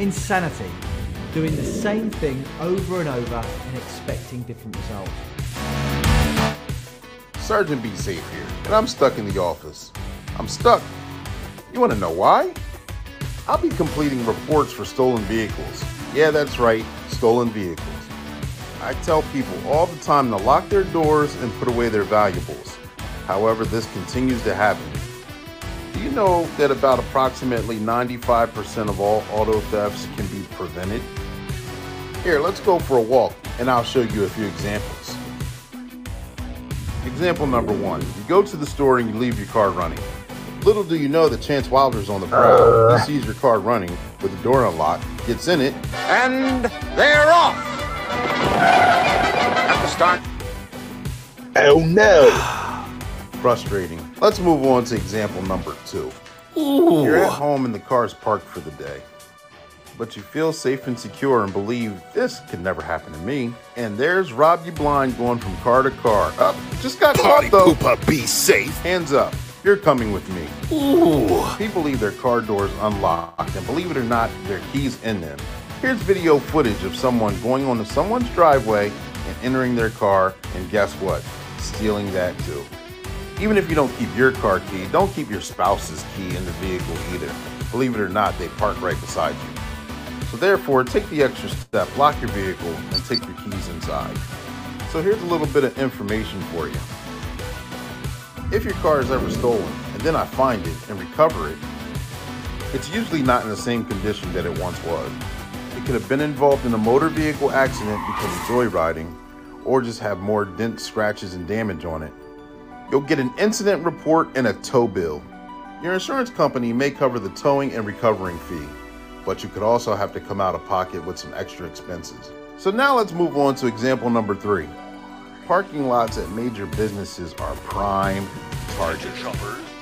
Insanity. Doing the same thing over and over and expecting different results. Sergeant Be Safe here, and I'm stuck in the office. I'm stuck. You want to know why? I'll be completing reports for stolen vehicles. Yeah, that's right, stolen vehicles. I tell people all the time to lock their doors and put away their valuables. However, this continues to happen. You know that about approximately 95% of all auto thefts can be prevented? Here, let's go for a walk and I'll show you a few examples. Example number one you go to the store and you leave your car running. Little do you know that Chance Wilder's on the prowl. He uh. sees your car running with the door unlocked, gets in it, And they're off. At the start. Oh no! frustrating. Let's move on to example number two. You're at home and the car's parked for the day. But you feel safe and secure and believe this could never happen to me. And there's Rob You Blind going from car to car. Up, just got Party caught though. pooper, be safe. Hands up. You're coming with me. Ooh. People leave their car doors unlocked, and believe it or not, their keys in them. Here's video footage of someone going onto someone's driveway and entering their car, and guess what? Stealing that too. Even if you don't keep your car key, don't keep your spouse's key in the vehicle either. Believe it or not, they park right beside you. So therefore, take the extra step, lock your vehicle, and take your keys inside. So here's a little bit of information for you. If your car is ever stolen and then I find it and recover it, it's usually not in the same condition that it once was. It could have been involved in a motor vehicle accident because of joyriding, or just have more dents, scratches, and damage on it. You'll get an incident report and a tow bill. Your insurance company may cover the towing and recovering fee, but you could also have to come out of pocket with some extra expenses. So now let's move on to example number three. Parking lots at major businesses are prime targets.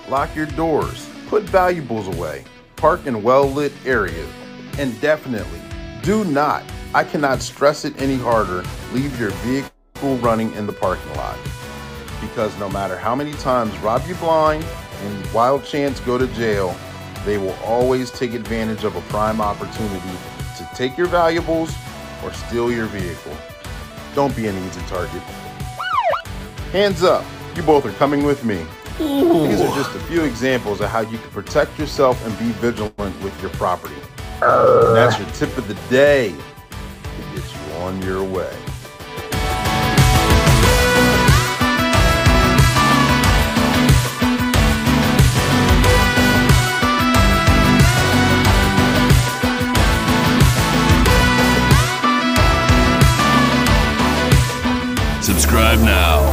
Lock your doors, put valuables away, park in well lit areas, and definitely do not, I cannot stress it any harder, leave your vehicle running in the parking lot. Because no matter how many times Rob You Blind and Wild Chance go to jail, they will always take advantage of a prime opportunity to take your valuables or steal your vehicle. Don't be an easy target. Hands up, you both are coming with me. These are just a few examples of how you can protect yourself and be vigilant with your property. That's your tip of the day to get you on your way. Subscribe now.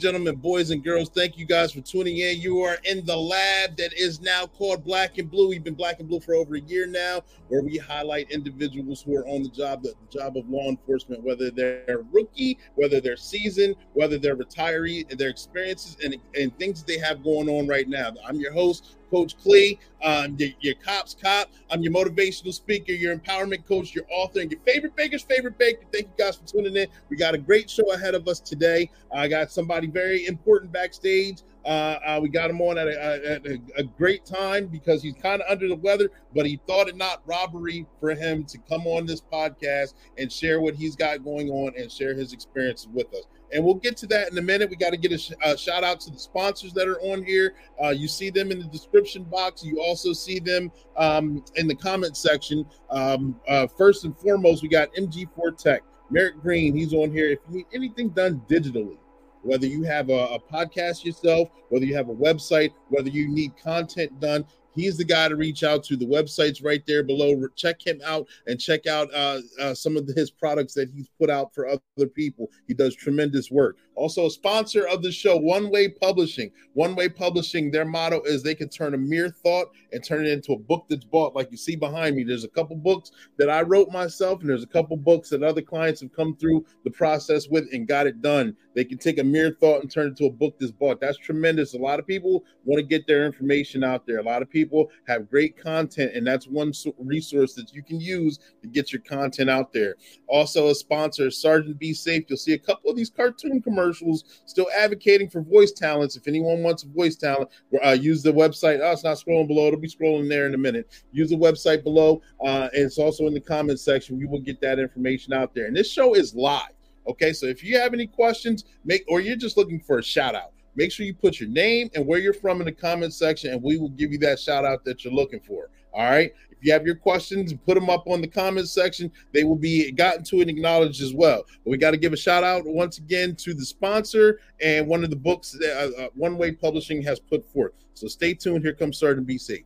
And gentlemen, boys and girls, thank you guys for tuning in. You are in the lab that is now called Black and Blue. We've been Black and Blue for over a year now, where we highlight individuals who are on the job, the job of law enforcement, whether they're rookie, whether they're seasoned, whether they're retiree, their experiences and, and things they have going on right now. I'm your host, Coach Clee. Um, your, your cops cop. I'm your motivational speaker, your empowerment coach, your author, and your favorite baker's favorite baker. Thank you guys for tuning in. We got a great show ahead of us today. I got somebody very important backstage. Uh, uh, we got him on at a, at a, a great time because he's kind of under the weather, but he thought it not robbery for him to come on this podcast and share what he's got going on and share his experiences with us and we'll get to that in a minute. We got to get a, sh- a, shout out to the sponsors that are on here. Uh, you see them in the description box. You also see them um, in the comment section. Um, uh, first and foremost, we got MG4 Tech. Merrick Green, he's on here. If you need anything done digitally, whether you have a, a podcast yourself, whether you have a website, whether you need content done, He's the guy to reach out to. The website's right there below. Check him out and check out uh, uh, some of his products that he's put out for other people. He does tremendous work. Also, a sponsor of the show, One Way Publishing. One Way Publishing, their motto is they can turn a mere thought and turn it into a book that's bought. Like you see behind me, there's a couple books that I wrote myself, and there's a couple books that other clients have come through the process with and got it done. They can take a mere thought and turn it into a book that's bought. That's tremendous. A lot of people want to get their information out there. A lot of people have great content, and that's one resource that you can use to get your content out there. Also, a sponsor, Sergeant Be Safe. You'll see a couple of these cartoon commercials still advocating for voice talents. If anyone wants a voice talent, uh, use the website. Oh, it's not scrolling below. It'll be scrolling there in a minute. Use the website below, uh, and it's also in the comment section. We will get that information out there. And this show is live. Okay, so if you have any questions, make or you're just looking for a shout out, make sure you put your name and where you're from in the comment section, and we will give you that shout out that you're looking for. All right. If you have your questions, put them up on the comment section. They will be gotten to and acknowledged as well. But we got to give a shout out once again to the sponsor and one of the books that uh, uh, One Way Publishing has put forth. So stay tuned. Here comes Sergeant Be Safe.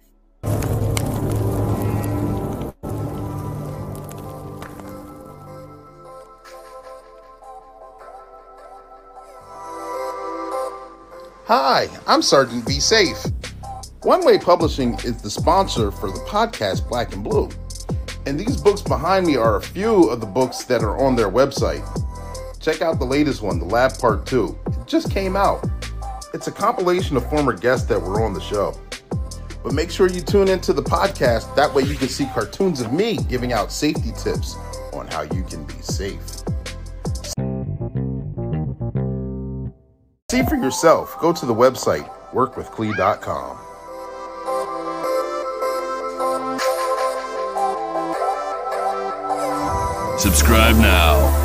Hi, I'm Sergeant Be Safe. One Way Publishing is the sponsor for the podcast Black and Blue. And these books behind me are a few of the books that are on their website. Check out the latest one, The Lab Part 2. It just came out. It's a compilation of former guests that were on the show. But make sure you tune into the podcast. That way you can see cartoons of me giving out safety tips on how you can be safe. See for yourself. Go to the website workwithclee.com. Subscribe now.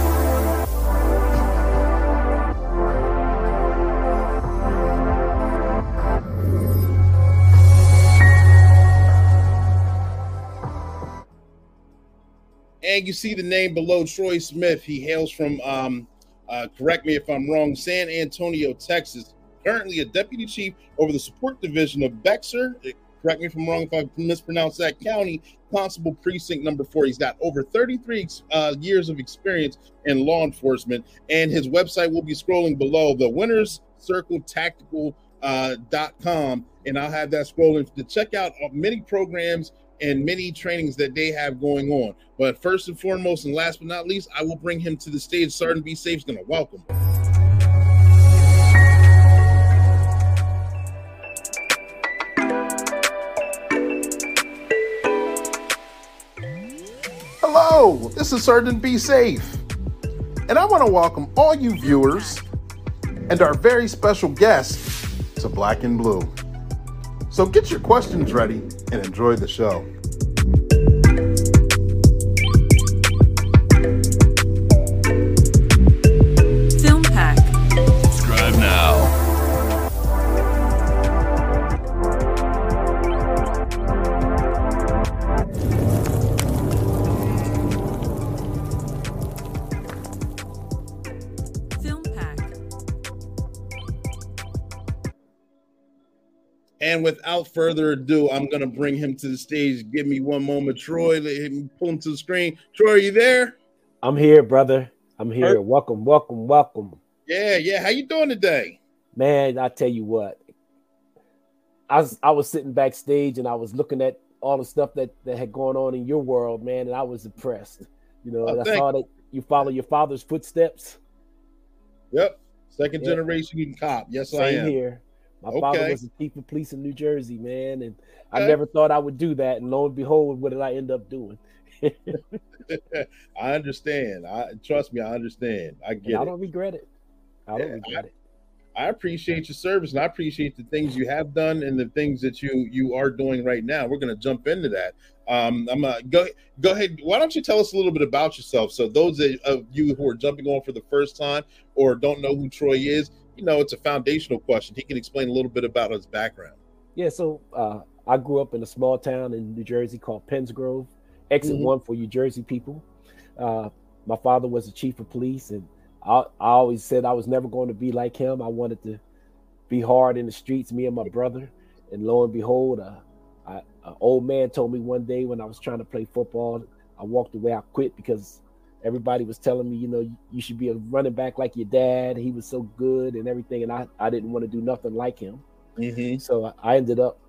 And you see the name below Troy Smith. He hails from um, uh, correct me if I'm wrong, San Antonio, Texas. Currently a deputy chief over the support division of Bexar. Correct me if I'm wrong if I mispronounce that county. Constable Precinct Number Four. He's got over 33 uh, years of experience in law enforcement, and his website will be scrolling below. The Winners Circle Tactical uh, .com, and I'll have that scrolling to check out uh, many programs and many trainings that they have going on. But first and foremost, and last but not least, I will bring him to the stage. Sergeant Be Safe is going to This is Sergeant Be Safe, and I want to welcome all you viewers and our very special guest to Black and Blue. So get your questions ready and enjoy the show. Without further ado, I'm going to bring him to the stage. Give me one moment, Troy. Let him pull him to the screen. Troy, are you there? I'm here, brother. I'm here. Welcome, welcome, welcome. Yeah, yeah. How you doing today? Man, I tell you what, I was I was sitting backstage and I was looking at all the stuff that that had gone on in your world, man, and I was impressed. You know, Oh, I saw that you follow your father's footsteps. Yep. Second generation cop. Yes, I am. here. My father was the chief of police in New Jersey, man, and I never thought I would do that. And lo and behold, what did I end up doing? I understand. I trust me. I understand. I And get I don't regret it. I don't Yeah, regret it. I appreciate your service and I appreciate the things you have done and the things that you you are doing right now. We're going to jump into that. Um, I'm uh, go go ahead. Why don't you tell us a little bit about yourself? So those of you who are jumping on for the first time or don't know who Troy is, you know, it's a foundational question. He can explain a little bit about his background. Yeah, so uh, I grew up in a small town in New Jersey called Penns Grove, exit Mhm. one for you Jersey people. Uh, my father was the chief of police, and I, I always said I was never going to be like him. I wanted to be hard in the streets, me and my brother. And lo and behold, uh, I, an old man told me one day when I was trying to play football, I walked away, I quit because everybody was telling me, you know, you, should be a running back like your dad. He was so good and everything. And I, I didn't want to do nothing like him. Mm-hmm. So I- ended up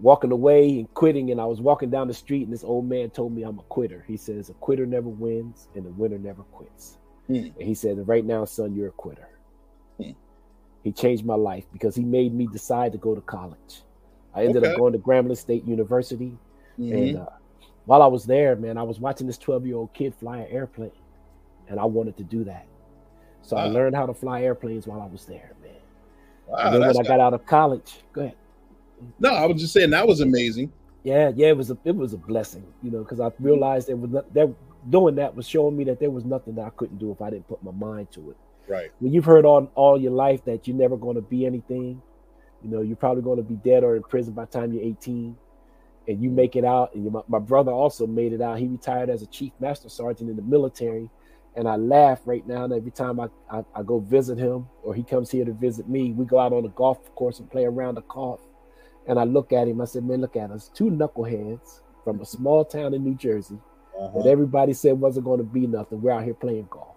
walking away and quitting. And I was walking down the street, and this old man told me I'm a quitter. He says, A quitter never wins, and a winner never quits. Hmm. And he said, Right now, son, you're a quitter. Hmm. He changed my life because he made me decide to go to college. I ended Okay. up going to Grambling State University. Mm-hmm. And uh, while I was there, man, I was watching this 12 year old kid fly an airplane, and I wanted to do that. So I learned how to fly airplanes while I was there, man. Wow, and then when I got out of college, go ahead. no, I was just saying that was amazing. Yeah, yeah, it was a it was a blessing, you know, because I realized there was not, that doing that was showing me that there was nothing that I couldn't do if I didn't put my mind to it. Right. When you've heard all all your life that you're never going to be anything, you know, you're probably going to be dead or in prison by the time you're 18, and you make it out. And you, my, my brother also made it out. He retired as a chief master sergeant in the military, and I laugh right now. And every time I, I I go visit him or he comes here to visit me, we go out on the golf course and play around the golf. And I look at him. I said, "Man, look at us, two knuckleheads from a small town in New Jersey Uh-huh. that everybody said wasn't going to be nothing. We're out here playing golf."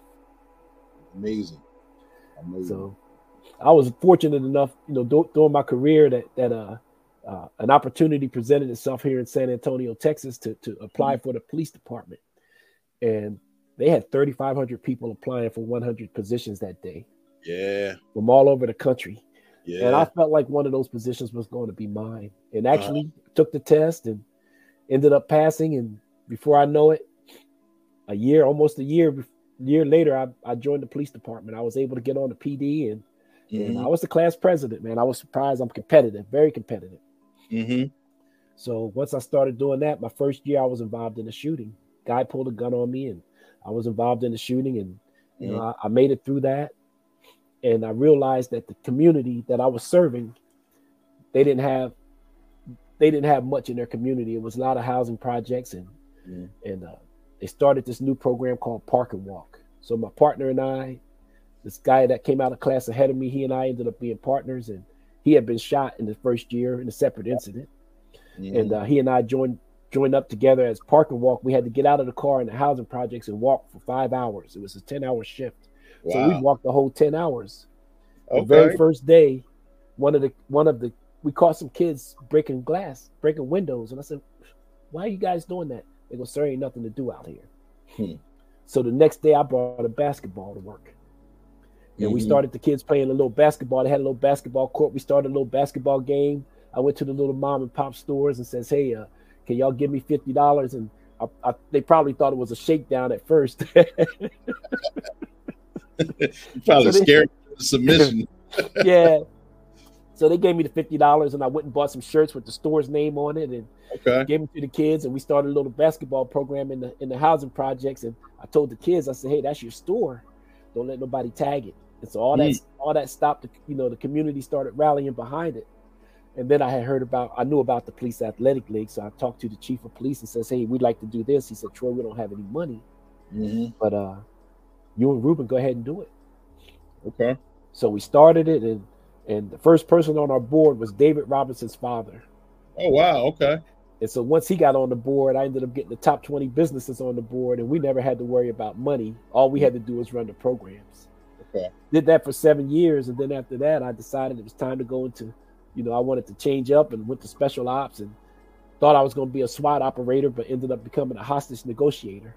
Amazing. Amazing. So I was fortunate enough, you know, dur- during my career that that uh, uh, an opportunity presented itself here in San Antonio, Texas, to to apply for the police department, and they had 3,500 people applying for 100 positions that day yeah. from all over the country, Yeah. and I felt like one of those positions was going to be mine, and actually took the test and ended up passing, and before I know it, a year, almost a year, year later, I, I joined the police department. I was able to get on the PD and and Mhm. I was the class president, man. I was surprised. I'm competitive, very competitive. Mhm. So once I started doing that, my first year I was involved in a shooting. Guy pulled a gun on me, and I was involved in the shooting, and you know I, I made it through that. And I realized that the community that I was serving, they didn't have, they didn't have much in their community. It was a lot of housing projects, and Mhm. and uh, they started this new program called Park and Walk. So my partner and I, this guy that came out of class ahead of me, he and I ended up being partners, and he had been shot in the first year in a separate incident, Mhm. and uh, he and I joined joined up together as Park and Walk. We had to get out of the car in the housing projects and walk for five hours. It was a ten hour shift, so we walked the whole ten hours. The very first day, one of the one of the we caught some kids breaking glass, breaking windows, and I said, "Why are you guys doing that?" They go, "Sir, ain't nothing to do out here." Hmm. So the next day, I brought a basketball to work, and we Mhm. started the kids playing a little basketball. They had a little basketball court. We started a little basketball game. I went to the little mom and pop stores and says, "Hey, uh, can y'all give me fifty dollars?" And I, I, they probably thought it was a shakedown at first. Probably So scared of the submission. yeah. So they gave me the fifty dollars, and I went and bought some shirts with the store's name on it, and Okay. gave them to the kids. And we started a little basketball program in the in the housing projects. And I told the kids, I said, "Hey, that's your store. Don't let nobody tag it." And so all that all that stopped. The, you know, the community started rallying behind it. And then I had heard about, I knew about the police athletic league, so I talked to the chief of police and says, "Hey, we'd like to do this." He said, "Troy, we don't have any money, Mhm. but uh, you and Ruben go ahead and do it." Okay. So we started it, and and the first person on our board was David Robinson's father. Oh wow. Okay. And so once he got on the board, I ended up getting the top 20 businesses on the board, and we never had to worry about money. All we had to do was run the programs. Okay. Did that for seven years, and then after that, I decided it was time to go into, you know, I wanted to change up and went to special ops and thought I was going to be a SWAT operator, but ended up becoming a hostage negotiator.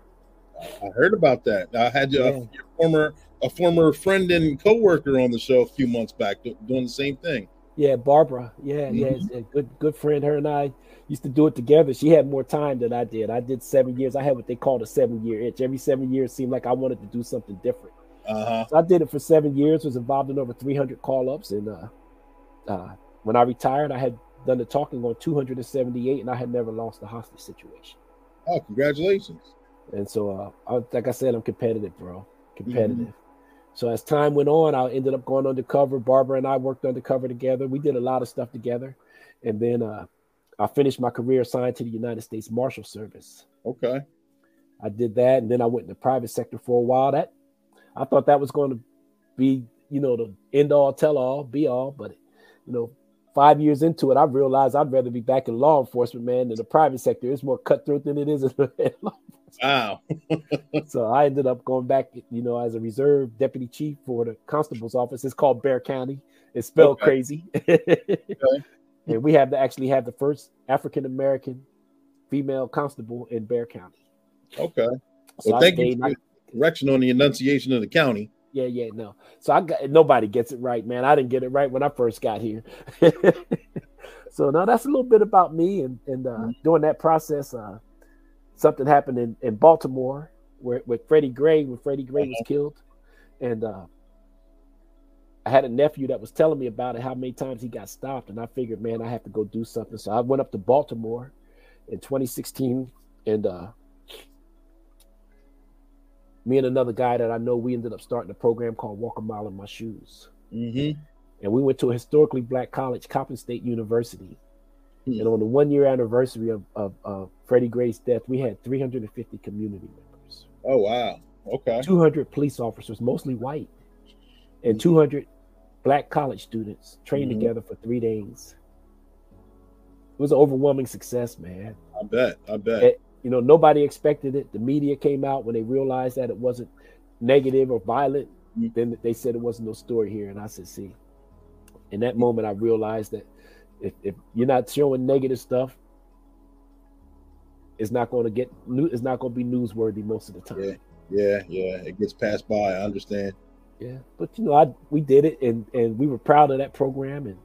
I heard about that. I had Yeah. your former a former friend and coworker on the show a few months back doing the same thing. Yeah, Barbara. Yeah, yeah, Mhm. yeah, good good friend. Her and I used to do it together. She had more time than I did. I did seven years. I had what they called a seven year itch. Every seven years seemed like I wanted to do something different. Uh huh. So I did it for seven years. Was involved in over 300 call ups, and uh, uh, when I retired, I had done the talking on 278, and I had never lost a hostage situation. Oh, congratulations. And so, uh, I, like I said, I'm competitive, bro. Competitive. So as time went on, I ended up going undercover. Barbara and I worked undercover together. We did a lot of stuff together, and then uh, I finished my career assigned to the United States Marshal Service. Okay. I did that, and then I went in the private sector for a while. That I thought that was going to be, you know, the end all, tell all, be all. But you know, five years into it, I realized I'd rather be back in law enforcement, man, than the private sector. It's more cutthroat than it is in law Wow. so I ended up going back, you know, as a reserve deputy chief for the constable's office. It's called Bexar County. It's spelled Okay. crazy. and we have to actually have the first African American female constable in Bexar County. Okay. So Well, thank you stayed- for the correction on the enunciation of the county. yeah, yeah, no. So I got nobody gets it right, man. I didn't get it right when I first got here. so now that's a little bit about me and and uh, during that process, uh, something happened in, in Baltimore where with Freddie Gray when Freddie Gray was killed, and uh, I had a nephew that was telling me about it, how many times he got stopped, and I figured, man, I have to go do something. So I went up to Baltimore in 2016, and uh, me and another guy that I know, we ended up starting a program called Walk a Mile in My Shoes. Mm-hmm. And we went to a historically black college, Coppin State University. Hmm. And on the one year anniversary of, of, of Freddie Gray's death, we had 350 community members, Oh wow. Okay. 200 police officers, mostly white, and 200 black college students trained Mhm. together for three days. It was an overwhelming success, man. I bet. I bet. Eh, you know, nobody expected it. The media came out when they realized that it wasn't negative or violent. Mm. Then they said it wasn't no story here, and I said, "See." In that moment, I realized that if, if you're not showing negative stuff, it's not going to get new. It's not going to be newsworthy most of the time. Yeah. Yeah. Yeah. It gets passed by. I understand. Yeah, but you know, I we did it, and and we were proud of that program, and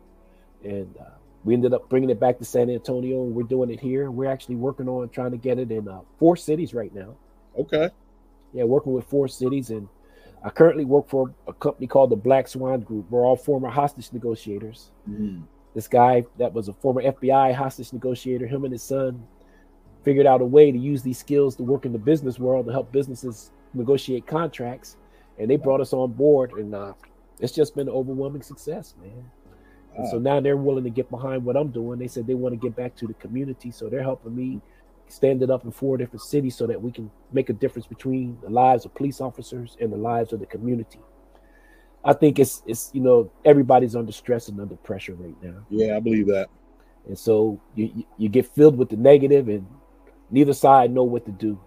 and uh, we ended up bringing it back to San Antonio, and we're doing it here. We're actually working on trying to get it in uh, four cities right now. Okay. Yeah, working with four cities, and I currently work for a company called the Black Swan Group. We're all former hostage negotiators. Mhm. This guy that was a former FBI hostage negotiator, him and his son figured out a way to use these skills to work in the business world to help businesses negotiate contracts, and they brought us on board, and uh, it's just been an overwhelming success, man. And so now they're willing to get behind what I'm doing. They said they want to get back to the community, so they're helping me stand it up in four different cities so that we can make a difference between the lives of police officers and the lives of the community. I think it's it's you know everybody's under stress and under pressure right now, Yeah, I believe that. and so you you- get filled with the negative, and neither side know what to do.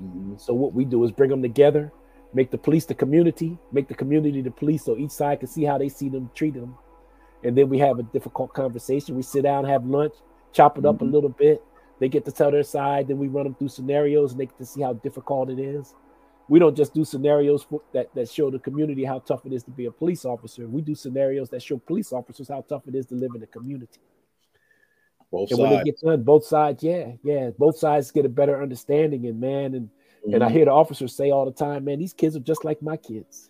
Mhm. So what we do is bring them together, make the police the community, make the community the police, so each side can see how they see them treating them, and then we have a difficult conversation. We sit down, have lunch, chop it up a little bit. They get to tell their side, then we run them through scenarios, and they get to see how difficult it is. We don't just do scenarios for, that that show the community how tough it is to be a police officer. We do scenarios that show police officers how tough it is to live in the community. Both And when it sides. gets done, both sides, yeah, yeah, both sides get a better understanding. And man, and and I Mhm. hear the officers say all the time, man, these kids are just like my kids.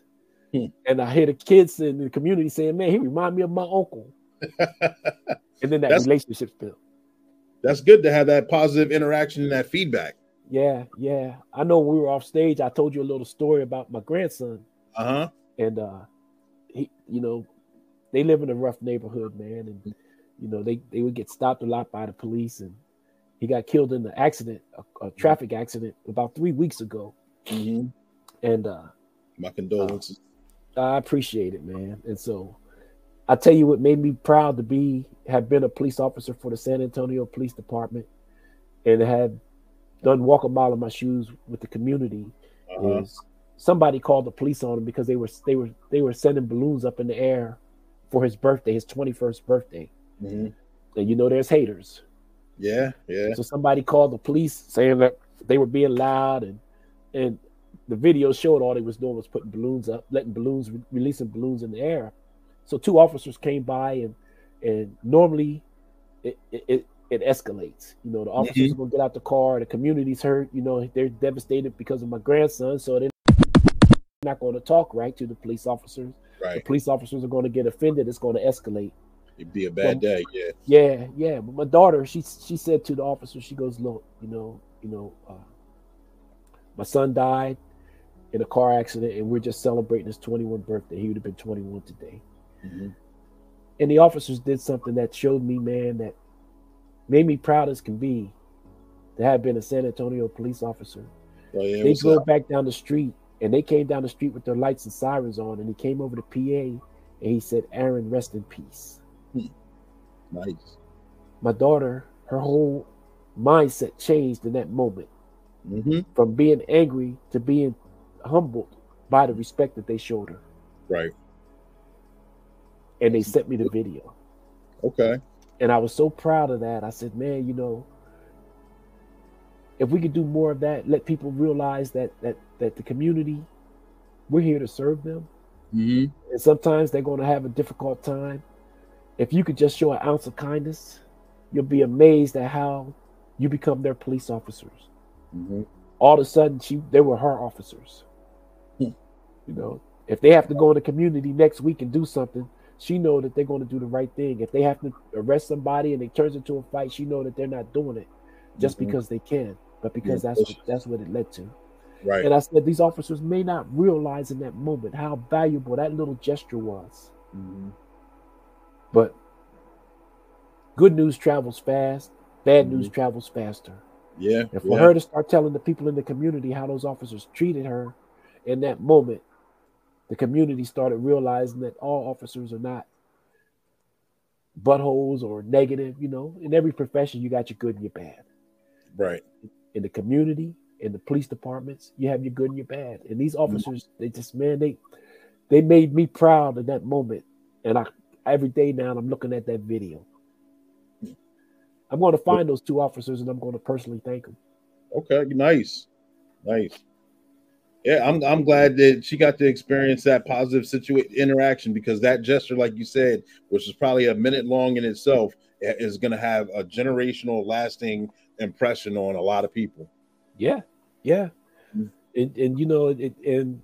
And I hear the kids in the community saying, man, he remind me of my uncle. and then that That's- relationship's built. That's good to have that positive interaction and that feedback. Yeah, yeah. I know when we were off stage, I told you a little story about my grandson. Uh huh. and uh he you know they live in a rough neighborhood man and you know they they would get stopped a lot by the police and he got killed in an accident a, a traffic accident about three weeks ago hmm and uh My condolences. I appreciate it man and so i tell you what made me proud to be have been a police officer for the san antonio police department and have done walk a mile in my shoes with the community Uh-huh. is somebody called the police on him because they were they were they were sending balloons up in the air for his birthday, his 21st birthday. Mhm. And you know there's haters. Yeah, yeah. So somebody called the police saying that they were being loud and and the video showed all they was doing was putting balloons up, letting balloons re- releasing balloons in the air. So two officers came by and and normally it it, it, escalates. You know, the officers are gonna get out the car, the community's hurt, you know, they're devastated because of my grandson, so they're not gonna talk right to the police officers. Right. The police officers are gonna get offended, it's gonna escalate. It'd be a bad day. Yeah. Yeah, yeah. But my daughter, she she said to the officer, she goes, "Look, you know, you know, uh, my son died in a car accident, and we're just celebrating his 21st birthday. He would have been 21 today." Mhm. And the officers did something that showed me, man, that made me proud as can be to have been a San Antonio police officer. Oh yeah. they drove up? back down the street, and they came down the street with their lights and sirens on, and he came over to PA, and he said, "Aaron, rest in peace." Nice. my daughter, her whole mindset changed in that moment hmm from being angry to being humbled by the respect that they showed her. Right. And they sent me the video. Okay. And I was so proud of that. I said, man, you know, if we could do more of that, let people realize that that that the community, we're here to serve them. hmm And sometimes they're going to have a difficult time. If you could just show an ounce of kindness, you'll be amazed at how you become their police officers. Hmm all of a sudden she they were her officers. Hmm. You know, if they have to go in the community next week and do something, she know that they're going to do the right thing. If they have to arrest somebody and it turns into a fight, she know that they're not doing it just Mhm. because they can, but because Yeah, that's what, that's what it led to. Right. And I said these officers may not realize in that moment how valuable that little gesture was. Mhm. But good news travels fast, bad news Mhm. travels faster. Yeah. And for yeah. her to start telling the people in the community how those officers treated her in that moment, the community started realizing that all officers are not buttholes or negative. You know, in every profession, you got your good and your bad. Right. In the community, in the police departments, you have your good and your bad. And these mm-hmm. officers, they just man, they they made me proud in that moment. And I every day now I'm looking at that video. I'm going to find those two officers and I'm going to personally thank them. Okay. Nice. Nice. Yeah, I'm I'm glad that she got to experience that positive situa- interaction because that gesture, like you said, which is probably a minute long in itself, is going to have a generational, lasting impression on a lot of people. Yeah, yeah, Mm. and and you know it, and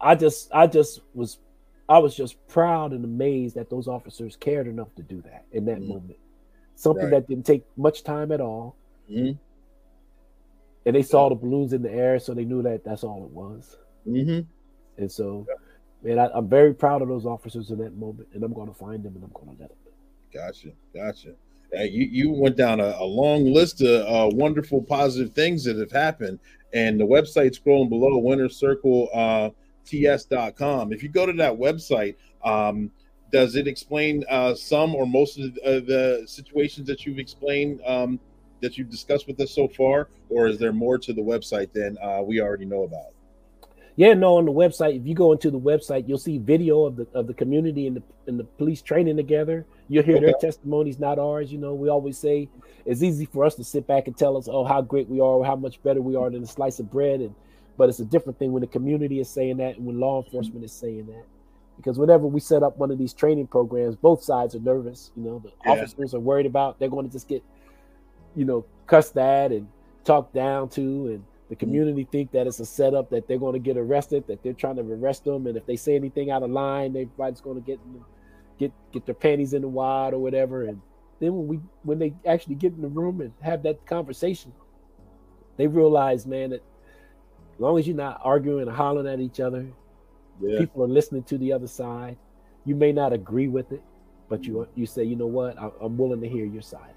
I just I just was I was just proud and amazed that those officers cared enough to do that in that Mhm. moment. Something Right. that didn't take much time at all, Mhm. and they saw the balloons in the air, so they knew that that's all it was. hmm And so, man, I, I'm very proud of those officers in that moment, and I'm going to find them and I'm going to let them. Gotcha, gotcha. Uh, you you went down a, a long list of uh, wonderful, positive things that have happened, and the website scrolling below, Winner Circle uh, TS.com. If you go to that website, um, does it explain uh, some or most of the, uh, the situations that you've explained um, that you've discussed with us so far, or is there more to the website than uh, we already know about? Yeah, no, on the website, if you go into the website, you'll see video of the of the community and the and the police training together. You'll hear their testimonies, not ours. You know, we always say it's easy for us to sit back and tell us, oh, how great we are, or how much better we are than a slice of bread. And but it's a different thing when the community is saying that and when law enforcement is saying that. Because whenever we set up one of these training programs, both sides are nervous. You know, the Yeah. officers are worried about they're going to just get, you know, cussed at and talked down to, and the mm-hmm. community think that it's a setup that they're going to get arrested, that they're trying to arrest them, and if they say anything out of line, everybody's going to get get get their panties in the wad or whatever. And then when we when they actually get in the room and have that conversation, they realize, man, that as long as you're not arguing and hollering at each other, Yeah, people are listening to the other side. You may not agree with it, but you you say, you know what, I, I'm willing to hear your side.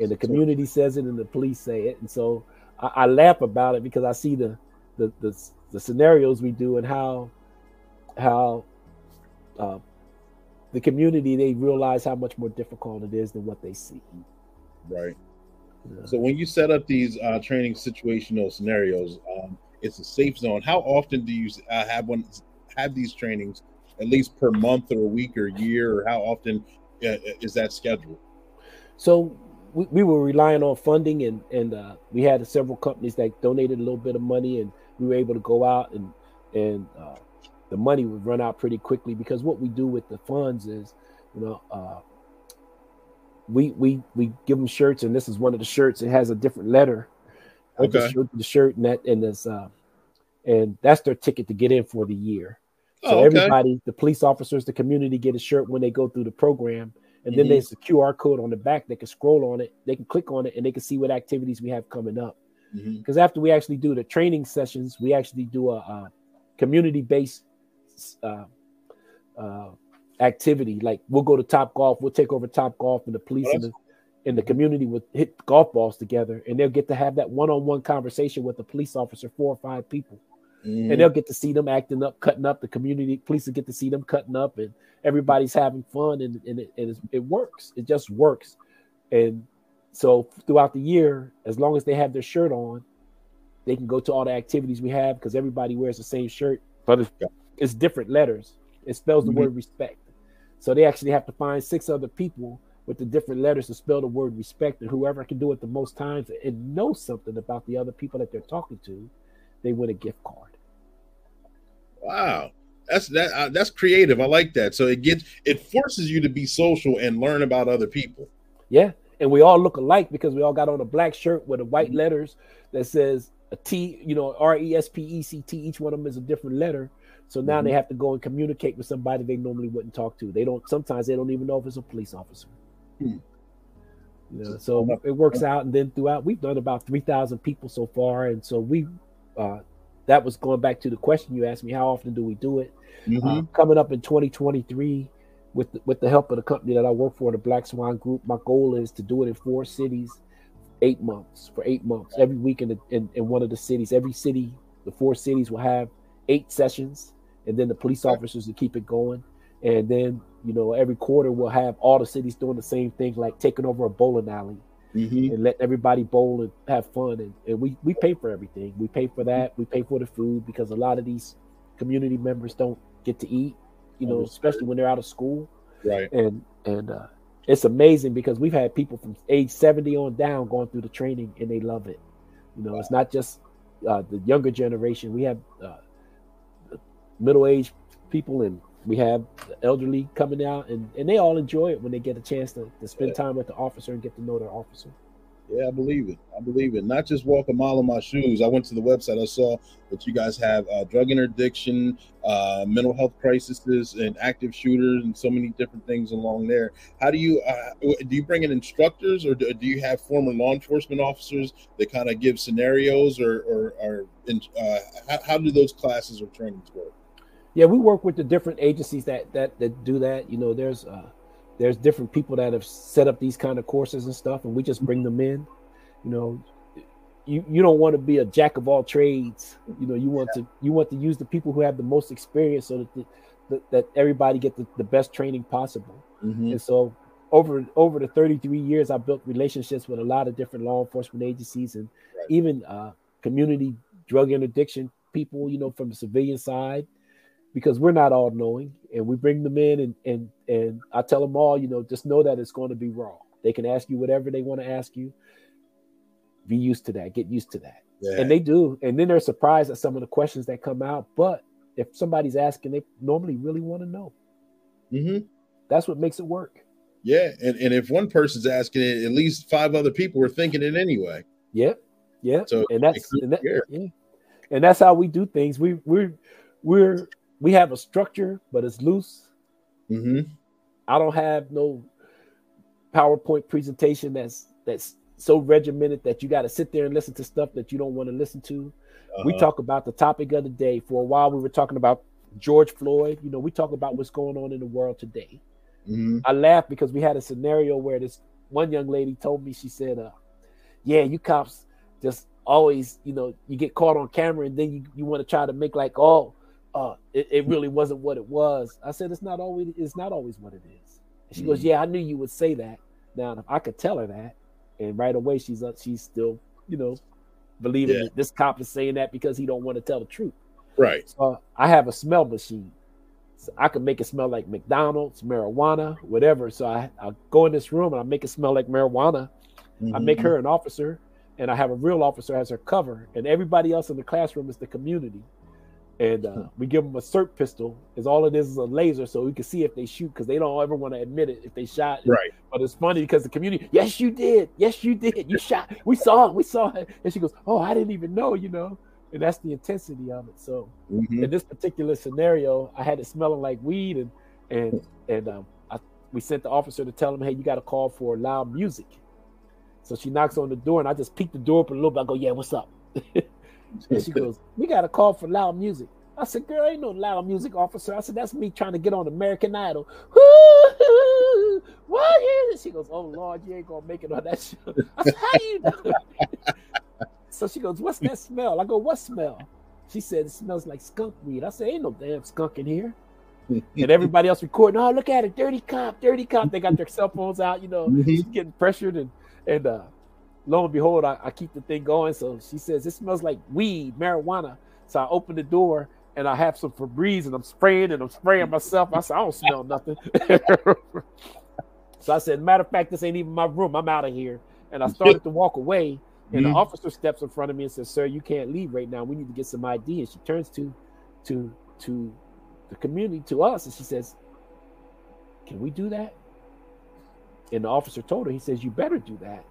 And the community says it, and the police say it, and so I, I laugh about it because I see the, the the the scenarios we do and how how uh, the community they realize how much more difficult it is than what they see. right. So when you set up these uh, training situational scenarios, um, it's a safe zone. How often do you uh, have one have these trainings? At least per month or a week or year, or how often uh, is that scheduled? So we, we were relying on funding, and and uh, we had several companies that donated a little bit of money, and we were able to go out and and uh, the money would run out pretty quickly because what we do with the funds is, you know, uh, we we we give them shirts, and this is one of the shirts. It has a different letter. Okay. showed you the shirt and that and this uh, and that's their ticket to get in for the year. So Oh, okay. everybody, the police officers, the community get a shirt when they go through the program, and then Mhm. there's a QR code on the back. They can scroll on it, they can click on it, and they can see what activities we have coming up. Because after we actually do the training sessions, we actually do a, a community-based uh, uh, activity. Like we'll go to Topgolf, we'll take over Topgolf, and the police and the, and the community will hit golf balls together, and they'll get to have that one-on-one conversation with the police officer, four or five people Mhm. and they'll get to see them acting up, cutting up. The community police will get to see them cutting up, and everybody's having fun, and, and, it, and it's, it works. It just works. And so throughout the year, as long as they have their shirt on, they can go to all the activities we have because everybody wears the same shirt, but it's, it's different letters. It spells the Mhm. word respect. So they actually have to find six other people with the different letters to spell the word respect, and whoever can do it the most times and know something about the other people that they're talking to, they win a gift card. Wow, that's that. Uh, that's creative. I like that. So it gets it forces you to be social and learn about other people. Yeah, and we all look alike because we all got on a black shirt with a white letters that says a T, you know, R E S P E C T. Each one of them is a different letter. So now they have to go and communicate with somebody they normally wouldn't talk to. They don't. Sometimes they don't even know if it's a police officer. Hmm. You know, so it works out, and then throughout, we've done about three thousand people so far, and so we, uh, that was going back to the question you asked me: How often do we do it? Uh, Mhm. coming up in 2023 with the, with the help of the company that I work for, the Black Swan Group. My goal is to do it in four cities, eight months for eight months, every week in, the, in in one of the cities. Every city, the four cities will have eight sessions, and then the police officers will keep it going. And then you know every quarter we'll have all the cities doing the same thing, like taking over a bowling alley Mhm. and let everybody bowl and have fun. And, and we we pay for everything. We pay for that. We pay for the food because a lot of these community members don't get to eat, you know, especially when they're out of school. Right. And and uh, it's amazing because we've had people from age 70 on down going through the training and they love it. You know, it's not just uh, the younger generation. We have uh, middle aged people and we have the elderly coming out and, and they all enjoy it when they get a chance to, to spend time with the officer and get to know their officer. Yeah, I believe it. I believe it. Not just walk a mile in my shoes. I went to the website. I saw that you guys have uh, drug interdiction, uh, mental health crises, and active shooters, and so many different things along there. How do you uh, do? You bring in instructors, or do, do you have former law enforcement officers that kind of give scenarios, or or, or in, uh, how, how do those classes or trainings work? Yeah, we work with the different agencies that that that do that. You know, there's uh there's different people that have set up these kind of courses and stuff, and we just bring them in. You know, you you don't want to be a jack of all trades. You know, you want to you want to use the people who have the most experience so that the, that, that everybody get the, the best training possible. Mhm. And so over over the 33 years, I built relationships with a lot of different law enforcement agencies and Right. even uh, community drug interdiction people. You know, from the civilian side, because we're not all knowing, and we bring them in and and and I tell them all, you know, just know that it's going to be raw. They can ask you whatever they want to ask you. Be used to that. Get used to that. Yeah. And they do. And then they're surprised at some of the questions that come out. But if somebody's asking, they normally really want to know. Mm-hmm. That's what makes it work. Yeah, and, and if one person's asking it, at least five other people are thinking it anyway. Yep. Yep. So and that's and, that, yeah. and that's how we do things. We we're we're we have a structure, but it's loose. hmm I don't have no PowerPoint presentation that's that's so regimented that you got to sit there and listen to stuff that you don't want to listen to. We Uh-huh. talk about the topic of the day. For a while, we were talking about George Floyd. You know, we talk about what's going on in the world today. hmm I laughed because we had a scenario where this one young lady told me, she said, uh, yeah, you cops just always, you know, you get caught on camera and then you, you want to try to make like, oh, uh, it, it really wasn't what it was. I said, it's not always, it's not always what it is. And she goes, Mhm. yeah, I knew you would say that. Now, if I could tell her that, and right away she's up, she's still, you know, believing Yeah. that this cop is saying that because he don't want to tell the truth. Right. So I have a smell machine. So I can make it smell like McDonald's, marijuana, whatever. So I, I go in this room and I make it smell like marijuana. I make Mm-hmm. her an officer, and I have a real officer as her cover, and everybody else in the classroom is the community. And uh, we give them a SIRT pistol. Is all it is is a laser, so we can see if they shoot because they don't ever want to admit it if they shot. Right. But it's funny because the community, yes, you did, yes, you did, you shot. We saw it, we saw it, and she goes, oh, I didn't even know, you know. And that's the intensity of it. So Mhm. in this particular scenario, I had it smelling like weed, and and and um, I, we sent the officer to tell him, hey, you got to call for loud music. So she knocks on the door, and I just peek the door open a little bit. I go, yeah, what's up? and she goes, we got to call for loud music. I said, girl, ain't no loud music, officer. I said, that's me trying to get on American Idol. What is it? She goes, oh Lord, you ain't gonna make it on that show. I said, how do you know? so she goes, what's that smell? I go, what smell? She said, it smells like skunk weed. I said, ain't no damn skunk in here. and everybody else recording, oh, look at it, dirty cop, dirty cop. They got their cell phones out, you know, Mhm. she's getting pressured. And, and uh, lo and behold, I, I keep the thing going. So she says, it smells like weed, marijuana. So I open the door and I have some Febreze and I'm spraying and I'm spraying myself. I said, I don't smell nothing. so I said, matter of fact, this ain't even my room. I'm out of here. And I started to walk away. And the Mhm. officer steps in front of me and says, Sir, you can't leave right now. We need to get some ID. And she turns to to to the community, to us, and she says, Can we do that? And the officer told her, he says, You better do that.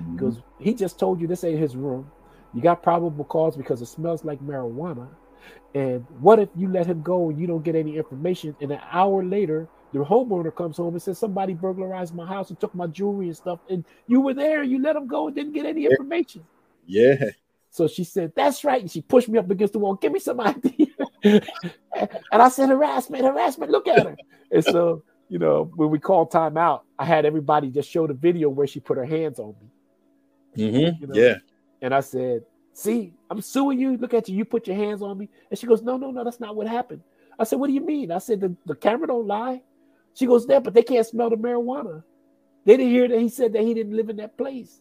Mm-hmm. Because he just told you this ain't his room. You got probable cause because it smells like marijuana. And what if you let him go and you don't get any information? And an hour later, the homeowner comes home and says, Somebody burglarized my house and took my jewelry and stuff. And you were there, you let him go and didn't get any information. Yeah. So she said, That's right. And she pushed me up against the wall. Give me some idea. and I said, Harassment, harassment. Look at her. And so, you know, when we called time out, I had everybody just show the video where she put her hands on me. Mm-hmm. You know? Yeah. And I said, See, I'm suing you. Look at you. You put your hands on me. And she goes, No, no, no, that's not what happened. I said, What do you mean? I said, The, the camera don't lie. She goes, Yeah, but they can't smell the marijuana. They didn't hear that he said that he didn't live in that place.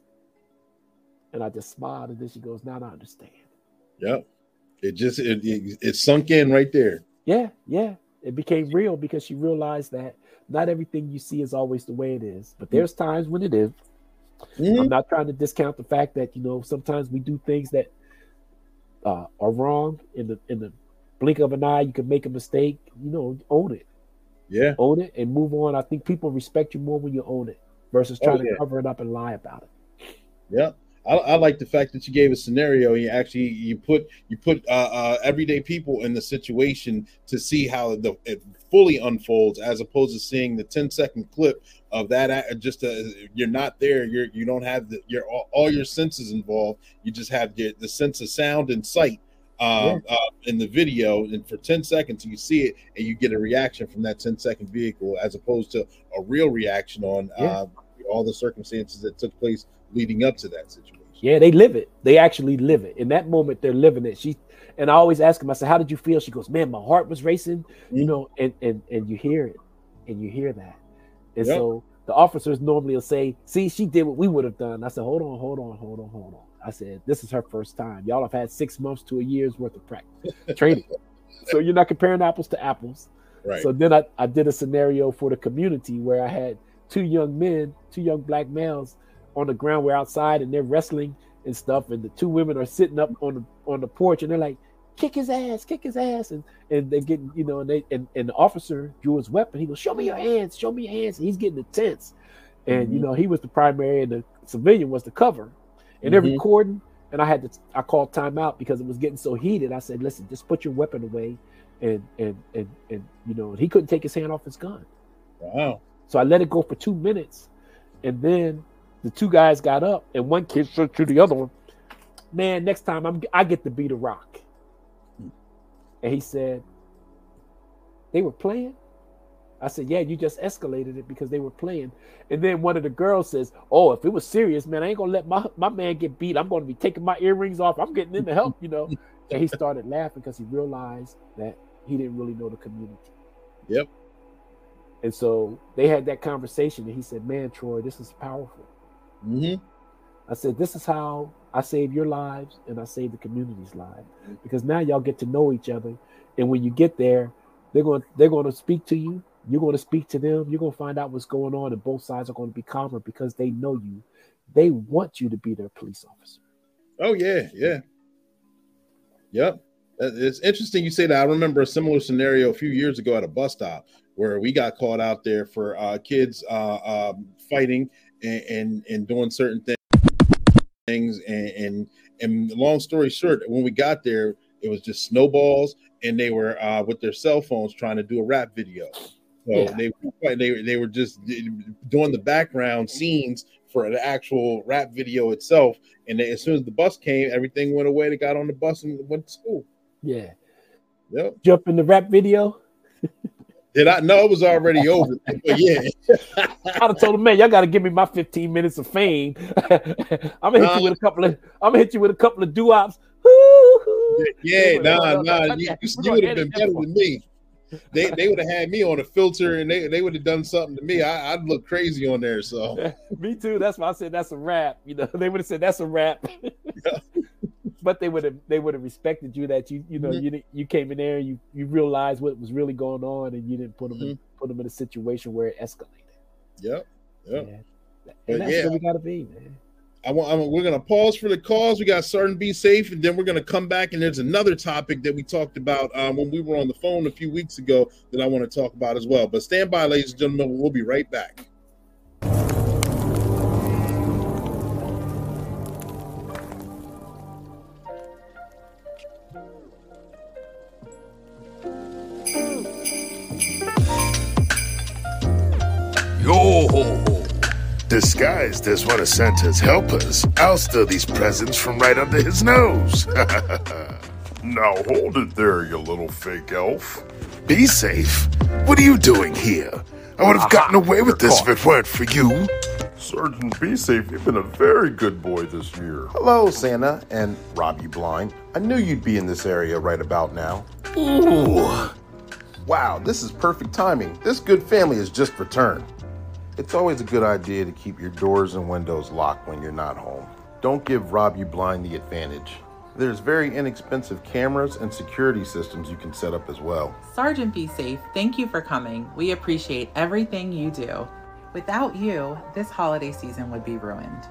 And I just smiled. And then she goes, Now I understand. Yep. It just it, it it sunk in right there. Yeah, yeah. It became real because she realized that not everything you see is always the way it is, but there's times when it is. Mhm. I'm not trying to discount the fact that you know sometimes we do things that uh, are wrong in the in the blink of an eye. You can make a mistake. You know, own it, Yeah. own it, and move on. I think people respect you more when you own it versus Oh, trying yeah. to cover it up and lie about it. Yeah. I, I like the fact that you gave a scenario. You actually you put you put uh, uh, everyday people in the situation to see how the fully unfolds, as opposed to seeing the 10 second clip of that. uh, Just uh you're not there. You're you don't have the, your all, all your senses involved. You just have your, the sense of sound and sight um, uh, in the video, and for 10 seconds you see it, and you get a reaction from that 10 second vehicle, as opposed to a real reaction on Yeah. uh, all the circumstances that took place leading up to that situation. Yeah, they live it. They actually live it. In that moment, they're living it. She and I always ask him. I said, "How did you feel?" She goes, "Man, my heart was racing." You Mhm. know, and and and you hear it, and you hear that, and Yep. so the officers normally will say, "See, she did what we would have done." I said, "Hold on, hold on, hold on, hold on." I said, "This is her first time. Y'all have had six months to a year's worth of practice training, so you're not comparing apples to apples." Right. So then I, I did a scenario for the community where I had two young men, two young black males on the ground. We're outside and they're wrestling and stuff, and the two women are sitting up on the on the porch and they're like, kick his ass, kick his ass, and and they get you know, and they and, and the officer drew his weapon. He goes, Show me your hands, show me your hands. And he's getting intense. And you Mhm. know, he was the primary and the civilian was the cover. And they're Mhm. recording. And I had to I called timeout because it was getting so heated. I said, listen, just put your weapon away. And and and and you know, he couldn't take his hand off his gun. Wow. So I let it go for two minutes, and then the two guys got up, and one kid said to the other one, "Man, next time I'm I get to beat a rock." And he said, "They were playing." I said, "Yeah, you just escalated it because they were playing." And then one of the girls says, "Oh, if it was serious, man, I ain't gonna let my my man get beat. I'm gonna be taking my earrings off. I'm getting in to help, you know." and he started laughing because he realized that he didn't really know the community. Yep. And so they had that conversation, and he said, "Man, Troy, this is powerful." hmm I said, "This is how I save your lives and I save the community's life because now y'all get to know each other. And when you get there, they're going they're going to speak to you. You're going to speak to them. You're going to find out what's going on, and both sides are going to be calmer because they know you. They want you to be their police officer. Oh yeah, yeah, yep. It's interesting you say that. I remember a similar scenario a few years ago at a bus stop where we got caught out there for uh, kids uh, um, fighting and, and and doing certain things. Things and, and and long story short, when we got there, it was just snowballs, and they were uh, with their cell phones trying to do a rap video. So Yeah. they they they were just doing the background scenes for the actual rap video itself. And they, as soon as the bus came, everything went away. They got on the bus and went to school. Yeah. Yep. Jump in the rap video. Did I know it was already over? But yeah, I'd have told him, man, y'all got to give me my 15 minutes of fame. I'm gonna hit you with a couple of, I'm gonna hit you with a couple of doo-ops. yeah, nah, nah. You, you, you would have been better than me. They they would have had me on a filter and they, they would have done something to me. I, I'd look crazy on there. So Me too. That's why I said that's a rap. You know, they would have said that's a rap. But they would have they would have respected you that you you know you you came in there and you you realized what was really going on and you didn't put them in, Mm-hmm. put them in a situation where it escalated. yep, yep. Yeah. And that's yeah. where we gotta be, man. I want. I'm, we're gonna pause for the calls. We got certain be safe, and then we're gonna come back. And there's another topic that we talked about um, when we were on the phone a few weeks ago that I want to talk about as well. But stand by, ladies and gentlemen. We'll be right back. Yo! Disguised as one of Santa's helpers, I'll steal these presents from right under his nose. now hold it there, you little fake elf. Be safe. What are you doing here? I would have gotten away with this if it weren't for you. Sergeant Be Safe, you've been a very good boy this year. Hello, Santa and Rob You Blind. I knew you'd be in this area right about now. Ooh. Wow, this is perfect timing. This good family has just returned. It's always a good idea to keep your doors and windows locked when you're not home. Don't give Rob You Blind the advantage. There's very inexpensive cameras and security systems you can set up as well. Sergeant Be Safe, thank you for coming. We appreciate everything you do. Without you, this holiday season would be ruined.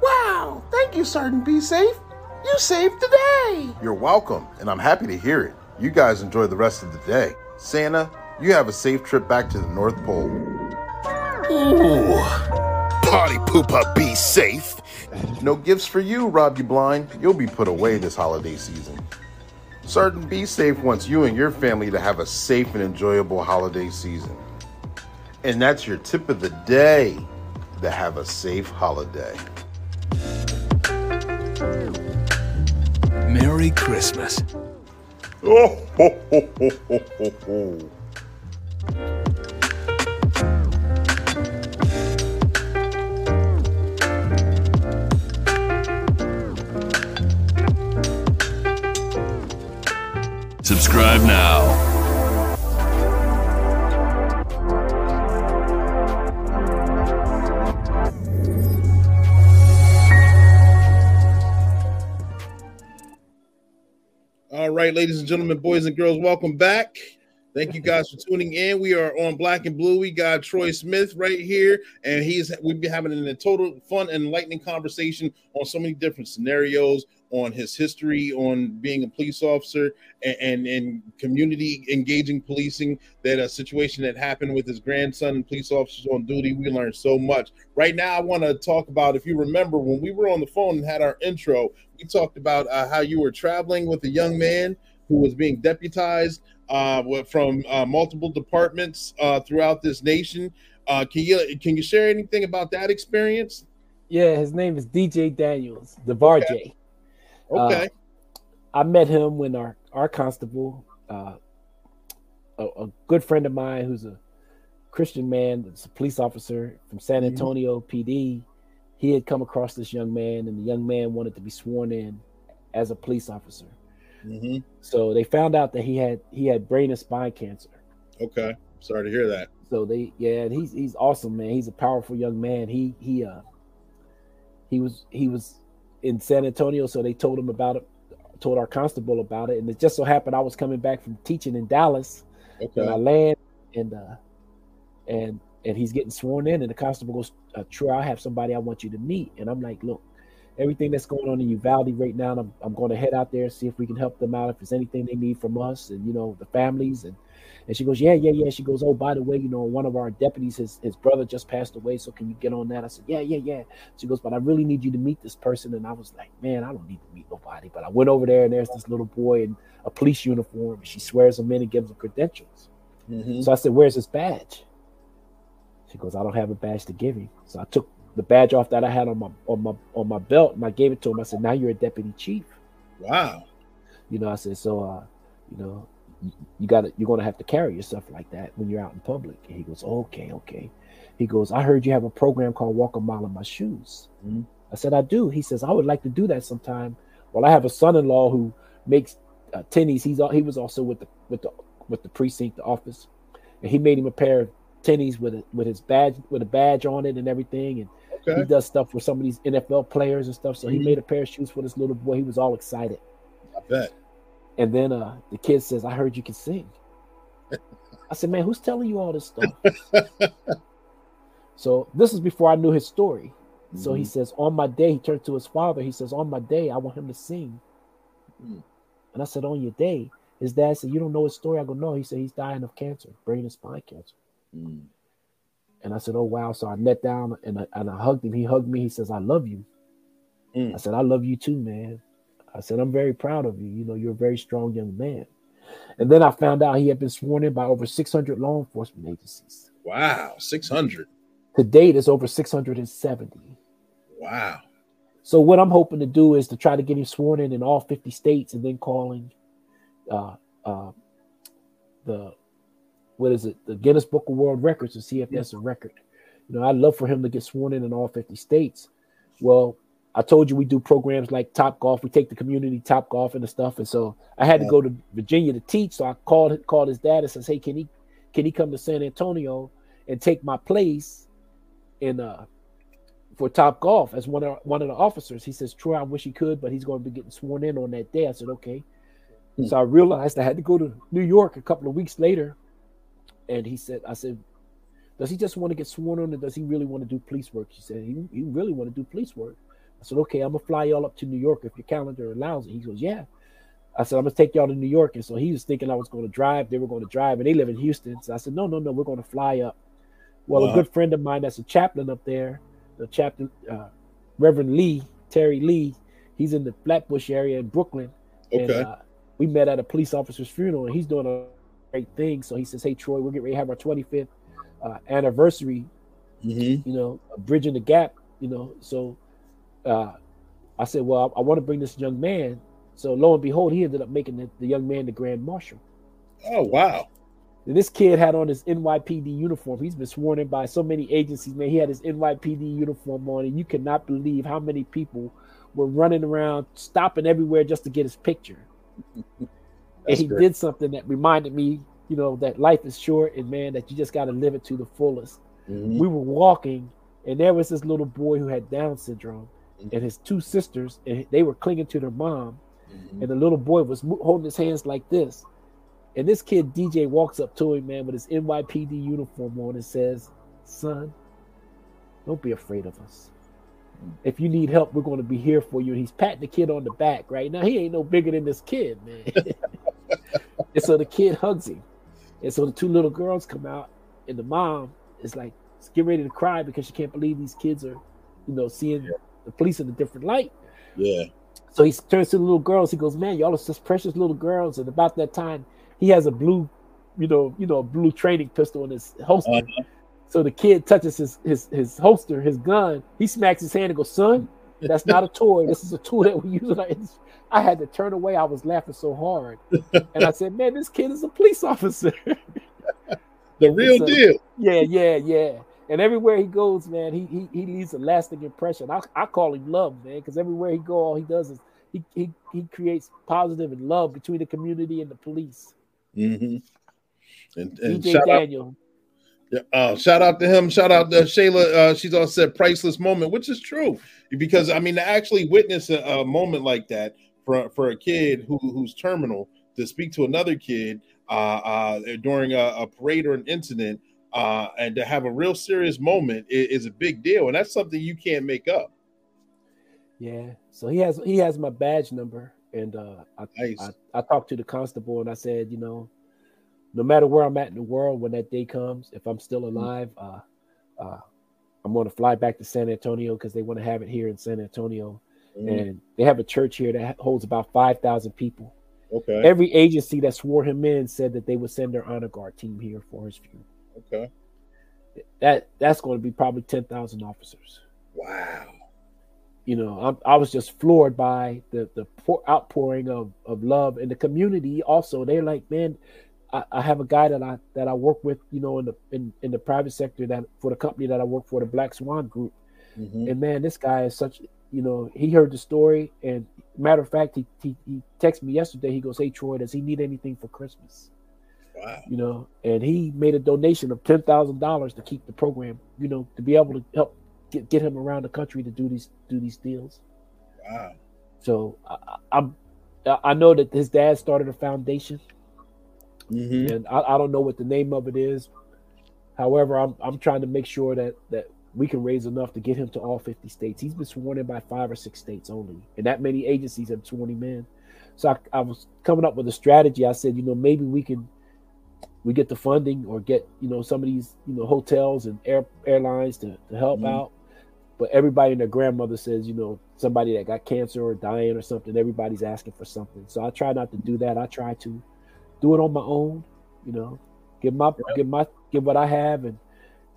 Wow, thank you, Sergeant Be Safe. You saved the day. You're welcome, and I'm happy to hear it. You guys enjoy the rest of the day. Santa, you have a safe trip back to the North Pole. Ooh. Party pooper, be safe. No gifts for you, Rob you blind. You'll be put away this holiday season. Sergeant Be Safe wants you and your family to have a safe and enjoyable holiday season. And that's your tip of the day to have a safe holiday. Merry Christmas. Oh, ho, ho, ho, ho, ho, ho. Subscribe now. All right, ladies and gentlemen, boys and girls, welcome back. Thank you guys for tuning in. We are on Black and Blue. We got Troy Smith right here, and he's we've been having a total fun and enlightening conversation on so many different scenarios, on his history, on being a police officer, and and, and community engaging policing. That a situation that happened with his grandson and police officers on duty. We learned so much. Right now, I want to talk about if you remember when we were on the phone and had our intro. We talked about uh, how you were traveling with a young man who was being deputized uh, from uh, multiple departments uh, throughout this nation. Uh, can you can you share anything about that experience? Yeah, his name is DJ Daniels, the Bar Okay, I met him when our our constable, uh, a, a good friend of mine who's a Christian man, that's a police officer from San Mhm. Antonio PD. He had come across this young man, and the young man wanted to be sworn in as a police officer. hmm So they found out that he had he had brain and spine cancer. okay. Sorry to hear that. So they yeah, and he's he's awesome, man. He's a powerful young man. He he uh he was he was in San Antonio, so they told him about it, told our constable about it, and it just so happened I was coming back from teaching in Dallas, Okay. and I land and uh and and he's getting sworn in, and the constable goes, uh, "Troy, I have somebody I want you to meet," and I'm like, "Look, everything that's going on in Uvalde right now, I'm I'm going to head out there and see if we can help them out if there's anything they need from us, and you know the families and." And she goes, yeah, yeah, yeah. She goes, oh, by the way, you know, one of our deputies, his his brother just passed away, so can you get on that? I said, yeah, yeah, yeah. She goes, but I really need you to meet this person. And I was like, man, I don't need to meet nobody. But I went over there, and there's this little boy in a police uniform. And she swears him in and gives him credentials. Mhm. So I said, where's his badge? She goes, I don't have a badge to give him. So I took the badge off that I had on my on my on my belt, and I gave it to him. I said, now you're a deputy chief. Wow. You know, I said, so uh, you know, you, got to you're gonna have to carry yourself like that when you're out in public. And he goes, okay, okay. He goes, I heard you have a program called Walk a Mile in My Shoes. Mhm. I said, I do. He says, I would like to do that sometime. Well, I have a son-in-law who makes uh, tennies. He's he was also with the with the with the precinct, the office, and he made him a pair of tennies with a, with his badge with a badge on it and everything. And Okay. he does stuff for some of these NFL players and stuff. So he Mhm. made a pair of shoes for this little boy. He was all excited. I bet. And then uh the kid says, I heard you can sing. I said, Man, who's telling you all this stuff? so this is before I knew his story. So he Mhm. says, On my day, he turned to his father. He says, On my day, I want him to sing. Mm. And I said, On your day. His dad said, You don't know his story? I go, No. He said, He's dying of cancer, brain and spine cancer. Mm. And I said, Oh, wow. So I knelt down and I, and I hugged him. He hugged me. He says, I love you. Mm. I said, I love you too, man. I said, I'm very proud of you. You know, you're a very strong young man. And then I found out he had been sworn in by over 600 law enforcement agencies. Wow. 600. To date, it's over 670. Wow. So what I'm hoping to do is to try to get him sworn in in all 50 states, and then calling uh, uh, the what is it, the Guinness Book of World Records, to see if that's a record. You know, I'd love for him to get sworn in in all 50 states. Well, I told you we do programs like Topgolf. We take the community Topgolf and the stuff, and so I had to go to Virginia to teach. So I called called his dad and says, "Hey, can he can he come to San Antonio and take my place in uh for Topgolf as one of one of the officers?" He says, "Troy, I wish he could, but he's going to be getting sworn in on that day." I said, "Okay." So I realized I had to go to New York a couple of weeks later, and he said, "I said." Does he just want to get sworn in, or does he really want to do police work? He said he, he really want to do police work. I said, okay, I'm gonna fly y'all up to New York if your calendar allows it. He goes, yeah. I said, I'm gonna take y'all to New York. And so he was thinking I was gonna drive. They were gonna drive, and they live in Houston. So I said, no, no, no, we're gonna fly up. Well, Wow. a good friend of mine that's a chaplain up there, the chaplain, uh, Reverend Lee, Terry Lee, he's in the Flatbush area in Brooklyn. And uh, we met at a police officer's funeral, and he's doing a great thing. So he says, hey, Troy, we're getting ready to have our 25th uh, anniversary Mm-hmm. you know, bridging the gap, you know. So uh, I said, well, I, I want to bring this young man. So lo and behold, he ended up making the, the young man the grand marshal. Oh, wow. And this kid had on his NYPD uniform. He's been sworn in by so many agencies, man. He had his NYPD uniform on, and you cannot believe how many people were running around, stopping everywhere just to get his picture. and he great. did something that reminded me, you know, that life is short and man, that you just got to live it to the fullest Mhm. we were walking and there was this little boy who had down syndrome and his two sisters and they were clinging to their mom Mhm. and the little boy was holding his hands like this. And this kid dj walks up to him man with his nypd uniform on and says son don't be afraid of us. If you need help we're going to be here for you. And he's patting the kid on the back right? Now he ain't no bigger than this kid man. And so the kid hugs him. And so the two little girls come out and the mom is like getting ready to cry because she can't believe these kids are, you know, seeing the police in a different light. Yeah. So he turns to the little girls. He goes, "Man, y'all are such precious little girls." And about that time, he has a blue, you know, you know, a blue training pistol in his holster. Uh-huh. So the kid touches his his his holster, his gun. He smacks his hand and goes, "Son, that's not a toy. This is a tool that we use." in our industry." I had to turn away. I was laughing so hard, and I said, "Man, this kid is a police officer." The real deal. Yeah, yeah, yeah. And everywhere he goes, man, he he, he leaves a lasting impression. I, I call him love, man, because everywhere he go, all he does is he, he he creates positive and love between the community and the police. Mm-hmm. And, and DJ shout out, Daniel. Yeah, uh, shout out to him. Shout out to Shayla. Uh, she's all said priceless moment, which is true because I mean to actually witness a, a moment like that for for a kid who who's terminal to speak to another kid uh, uh, during a, a parade or an incident uh, and to have a real serious moment is, is, a big deal, and that's something you can't make up. Yeah. So he has he has my badge number, and uh, I, nice. I I talked to the constable and I said, you know, no matter where I'm at in the world when that day comes, if I'm still Mm-hmm. alive, uh, uh, I'm going to fly back to San Antonio because they want to have it here in San Antonio, Mm, and they have a church here that holds about five thousand people. okay. Every agency that swore him in said that they would send their honor guard team here for his funeral. Okay. That that's going to be probably ten thousand officers. Wow. You know, I'm, I was just floored by the the pour, outpouring of of love in the community. Also, they're like, man, I, I have a guy that I that I work with, you know, in the in, in the private sector that for the company that I work for, the Black Swan Group. Mhm. And man, this guy is such, you know, he heard the story. And matter of fact, he he, he texted me yesterday. He goes, "Hey Troy, does he need anything for Christmas?" Wow. You know, and he made a donation of ten thousand dollars to keep the program, you know, to be able to help get, get him around the country to do these do these deals. Wow. So I, I'm I know that his dad started a foundation, Mhm. and I, I don't know what the name of it is. However, I'm I'm trying to make sure that that we can raise enough to get him to all 50 states. He's been sworn in by five or six states only, and that many agencies have sworn him in. So I, I was coming up with a strategy. I said, you know, maybe we can we get the funding or get you know some of these you know hotels and air airlines to, to help Mhm. out. But everybody and their grandmother says, you know, somebody that got cancer or dying or something, everybody's asking for something. So I try not to do that. I try to do it on my own, you know, give my give my give what I have and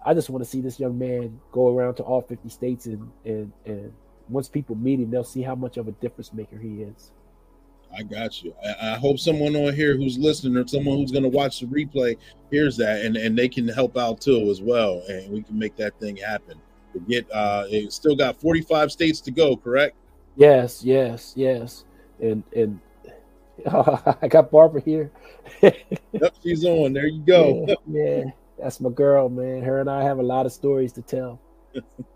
I just want to see this young man go around to all 50 states and and and once people meet him, they'll see how much of a difference maker he is. I got you. I, I hope someone on here who's listening or someone who's going to watch the replay hears that and, and they can help out too as well. And we can make that thing happen. To get, uh, it's still got 45 states to go, correct? Yes, yes, yes. And and I got Barbara here. Yep, she's on. There you go. Yeah, yeah, that's my girl, man. Her and I have a lot of stories to tell.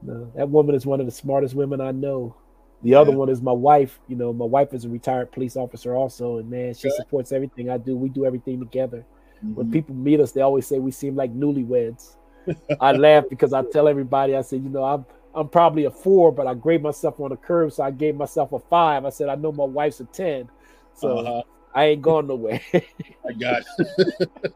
No, that woman is one of the smartest women I know. The other Yeah. one is my wife. You know, my wife is a retired police officer also, and man, she Okay. supports everything I do. We do everything together. When Mhm. people meet us, they always say we seem like newlyweds. I laugh because I tell everybody, I said, you know, I'm I'm probably a four, but I grade myself on a curve, so I gave myself a five. I said, I know my wife's a ten, so Uh-huh. I ain't going nowhere. I got.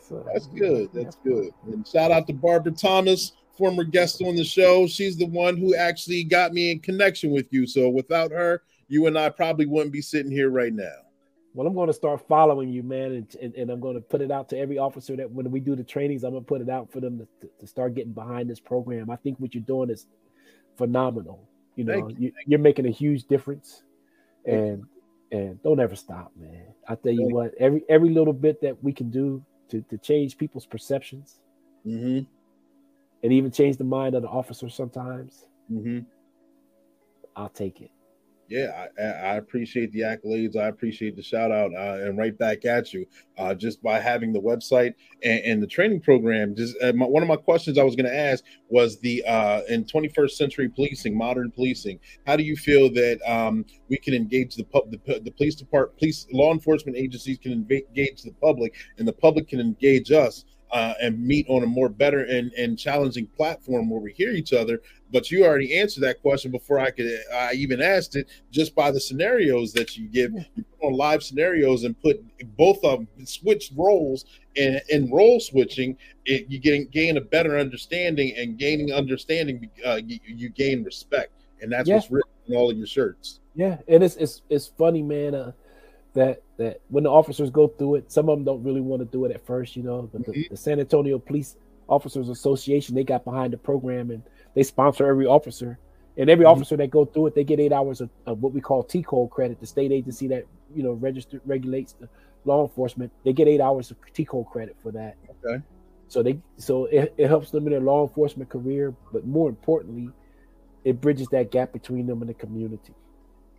So, That's good. That's good. And shout out to Barbara Thomas, former guest on the show. She's the one who actually got me in connection with you. So without her, you and I probably wouldn't be sitting here right now. Well, I'm going to start following you, man, and, and, and I'm going to put it out to every officer that when we do the trainings, I'm going to put it out for them to, to, start getting behind this program. I think what you're doing is phenomenal. You know, Thank you, you're making a huge difference, and and don't ever stop, man. I tell you Thank what, every every little bit that we can do to to change people's perceptions Mm-hmm. And even change the mind of the officer sometimes, Mm-hmm. I'll take it. Yeah, I, I appreciate the accolades. I appreciate the shout out, uh, and right back at you. Uh, just by having the website and, and the training program. Just uh, my, one of my questions I was going to ask was the uh, in 21st century policing, modern policing. How do you feel that um, we can engage the pub, the, the police department, police law enforcement agencies can engage the public, and the public can engage us. Uh, and meet on a more better and, and challenging platform where we hear each other. But you already answered that question before I could I even asked it just by the scenarios that you give. You put on live scenarios and put both of them switch roles and in role switching, it, you gain gain a better understanding and gaining understanding. Uh, you, you gain respect, and that's Yeah. what's written in all of your shirts. Yeah, and it's it's it's funny, man. Uh, that that when the officers go through it, some of them don't really want to do it at first, you know. But the, mm-hmm. the San Antonio Police Officers Association, they got behind the program and they sponsor every officer. And every mm-hmm. officer that go through it, they get eight hours of, of what we call TCOLE credit, the state agency that you know registered regulates the law enforcement. They get eight hours of TCOLE credit for that. Okay. So they so it, it helps them in their law enforcement career, but more importantly, it bridges that gap between them and the community.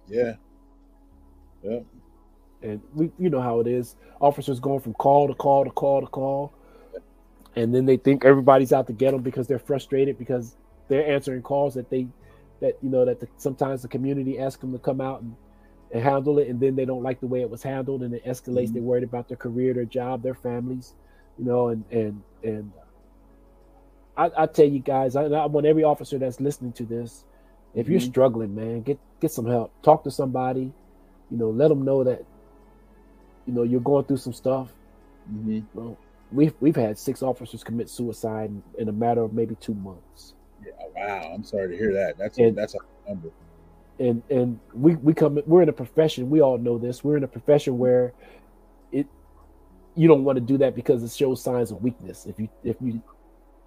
Yeah. Yeah. And we you know how it is. Officers going from call to call to call to call, and then they think everybody's out to get them because they're frustrated because they're answering calls that they that you know that the, sometimes the community asks them to come out and, and handle it, and then they don't like the way it was handled, and it escalates. Mhm. They're worried about their career, their job, their families, you know, and and and I, I tell you guys, I, I want every officer that's listening to this, if you're Mhm. struggling, man, get get some help. Talk to somebody, you know, let them know that, you know, you're going through some stuff. hmm Well, we've we've had six officers commit suicide in, in a matter of maybe two months. Yeah, wow, I'm sorry to hear that. That's And- that's a number. and and we we come we're in a profession we all know this we're in a profession where it you don't want to do that because it shows signs of weakness if you if you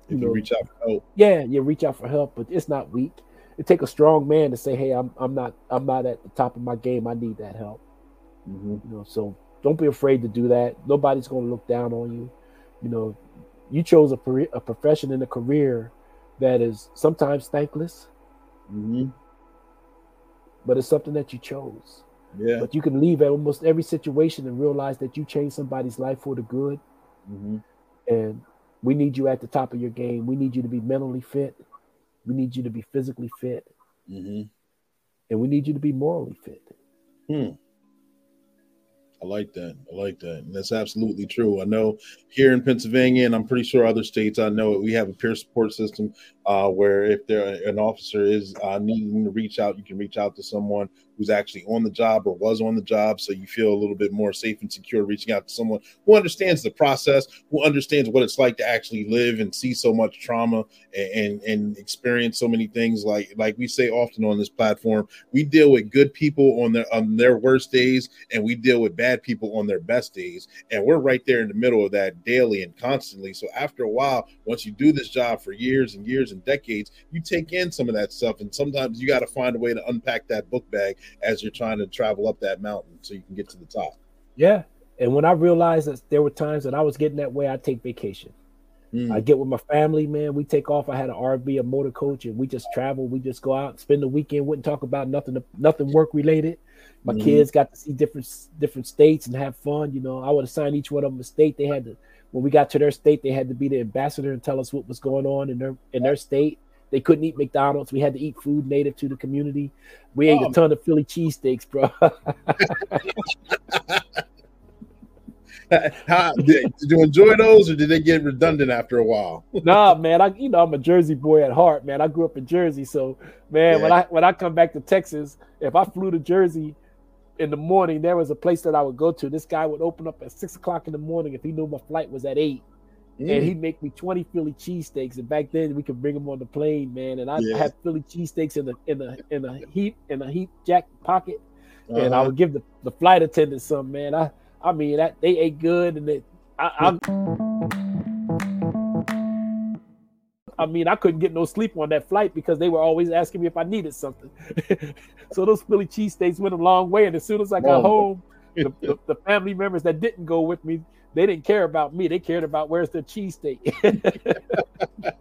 If you know, reach out for help, yeah you reach out for help but it's not weak it take a strong man to say hey i'm i'm not i'm not at the top of my game i need that help hmm you know so don't be afraid to do that. Nobody's going to look down on you. You know you chose a, a profession and a career that is sometimes thankless hmm but it's something that you chose. Yeah, but you can leave at almost every situation and realize that you changed somebody's life for the good. Hmm and we need you at the top of your game. We need you to be mentally fit. We need you to be physically fit. Hmm and we need you to be morally fit. Hmm. I like that. I like that. And that's absolutely true. I know here in Pennsylvania, and I'm pretty sure other states, I know we have a peer support system uh, where if there an officer is uh, needing to reach out, you can reach out to someone who's actually on the job or was on the job, so you feel a little bit more safe and secure reaching out to someone who understands the process, who understands what it's like to actually live and see so much trauma and and, and experience so many things. Like like we say often on this platform, we deal with good people on their on their worst days, and we deal with bad people on their best days, and we're right there in the middle of that daily and constantly. So after a while, once you do this job for years and years and decades, you take in some of that stuff, and sometimes you got to find a way to unpack that book bag as you're trying to travel up that mountain so you can get to the top. yeah and when i realized that there were times that i was getting that way i take vacation Mm. i get with my family man we take off i had an rv a motor coach and we just travel we just go out spend the weekend wouldn't talk about nothing nothing work related my Mhm. kids got to see different different states and have fun you know i would assign each one of them a state they had to when we got to their state they had to be the ambassador and tell us what was going on in their in their state they couldn't eat mcdonald's we had to eat food native to the community we ate Oh. a ton of philly cheesesteaks bro How, did, did you enjoy those, or did they get redundant after a while? nah, man, I you know I'm a Jersey boy at heart, man. I grew up in Jersey, so man, when I when I come back to Texas, if I flew to Jersey in the morning, there was a place that I would go to. This guy would open up at six o'clock in the morning if he knew my flight was at eight, Mm. and he'd make me twenty Philly cheesesteaks. And back then we could bring them on the plane, man. And I Yeah. had Philly cheesesteaks in the in the in a heap in a heap jack pocket, and I Uh-huh. would give the, the flight attendant some, man. I I mean that they ate good, and they I. I I mean, I couldn't get no sleep on that flight because they were always asking me if I needed something. so those Philly cheesesteaks went a long way. And as soon as I got Oh. home, the, the, the family members that didn't go with me, they didn't care about me. They cared about where's the cheesesteak.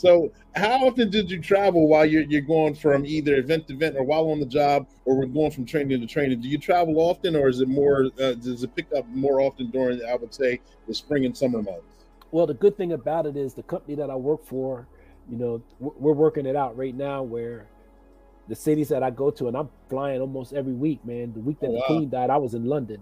So, how often did you travel while you're you're going from either event to event, or while on the job, or we're going from training to training? Do you travel often, or is it more? Uh, does it pick up more often during, I would say, the spring and summer months? Well, the good thing about it is the company that I work for, you know, we're working it out right now where the cities that I go to, and I'm flying almost every week, man. The week that Oh, the queen died, I was in London.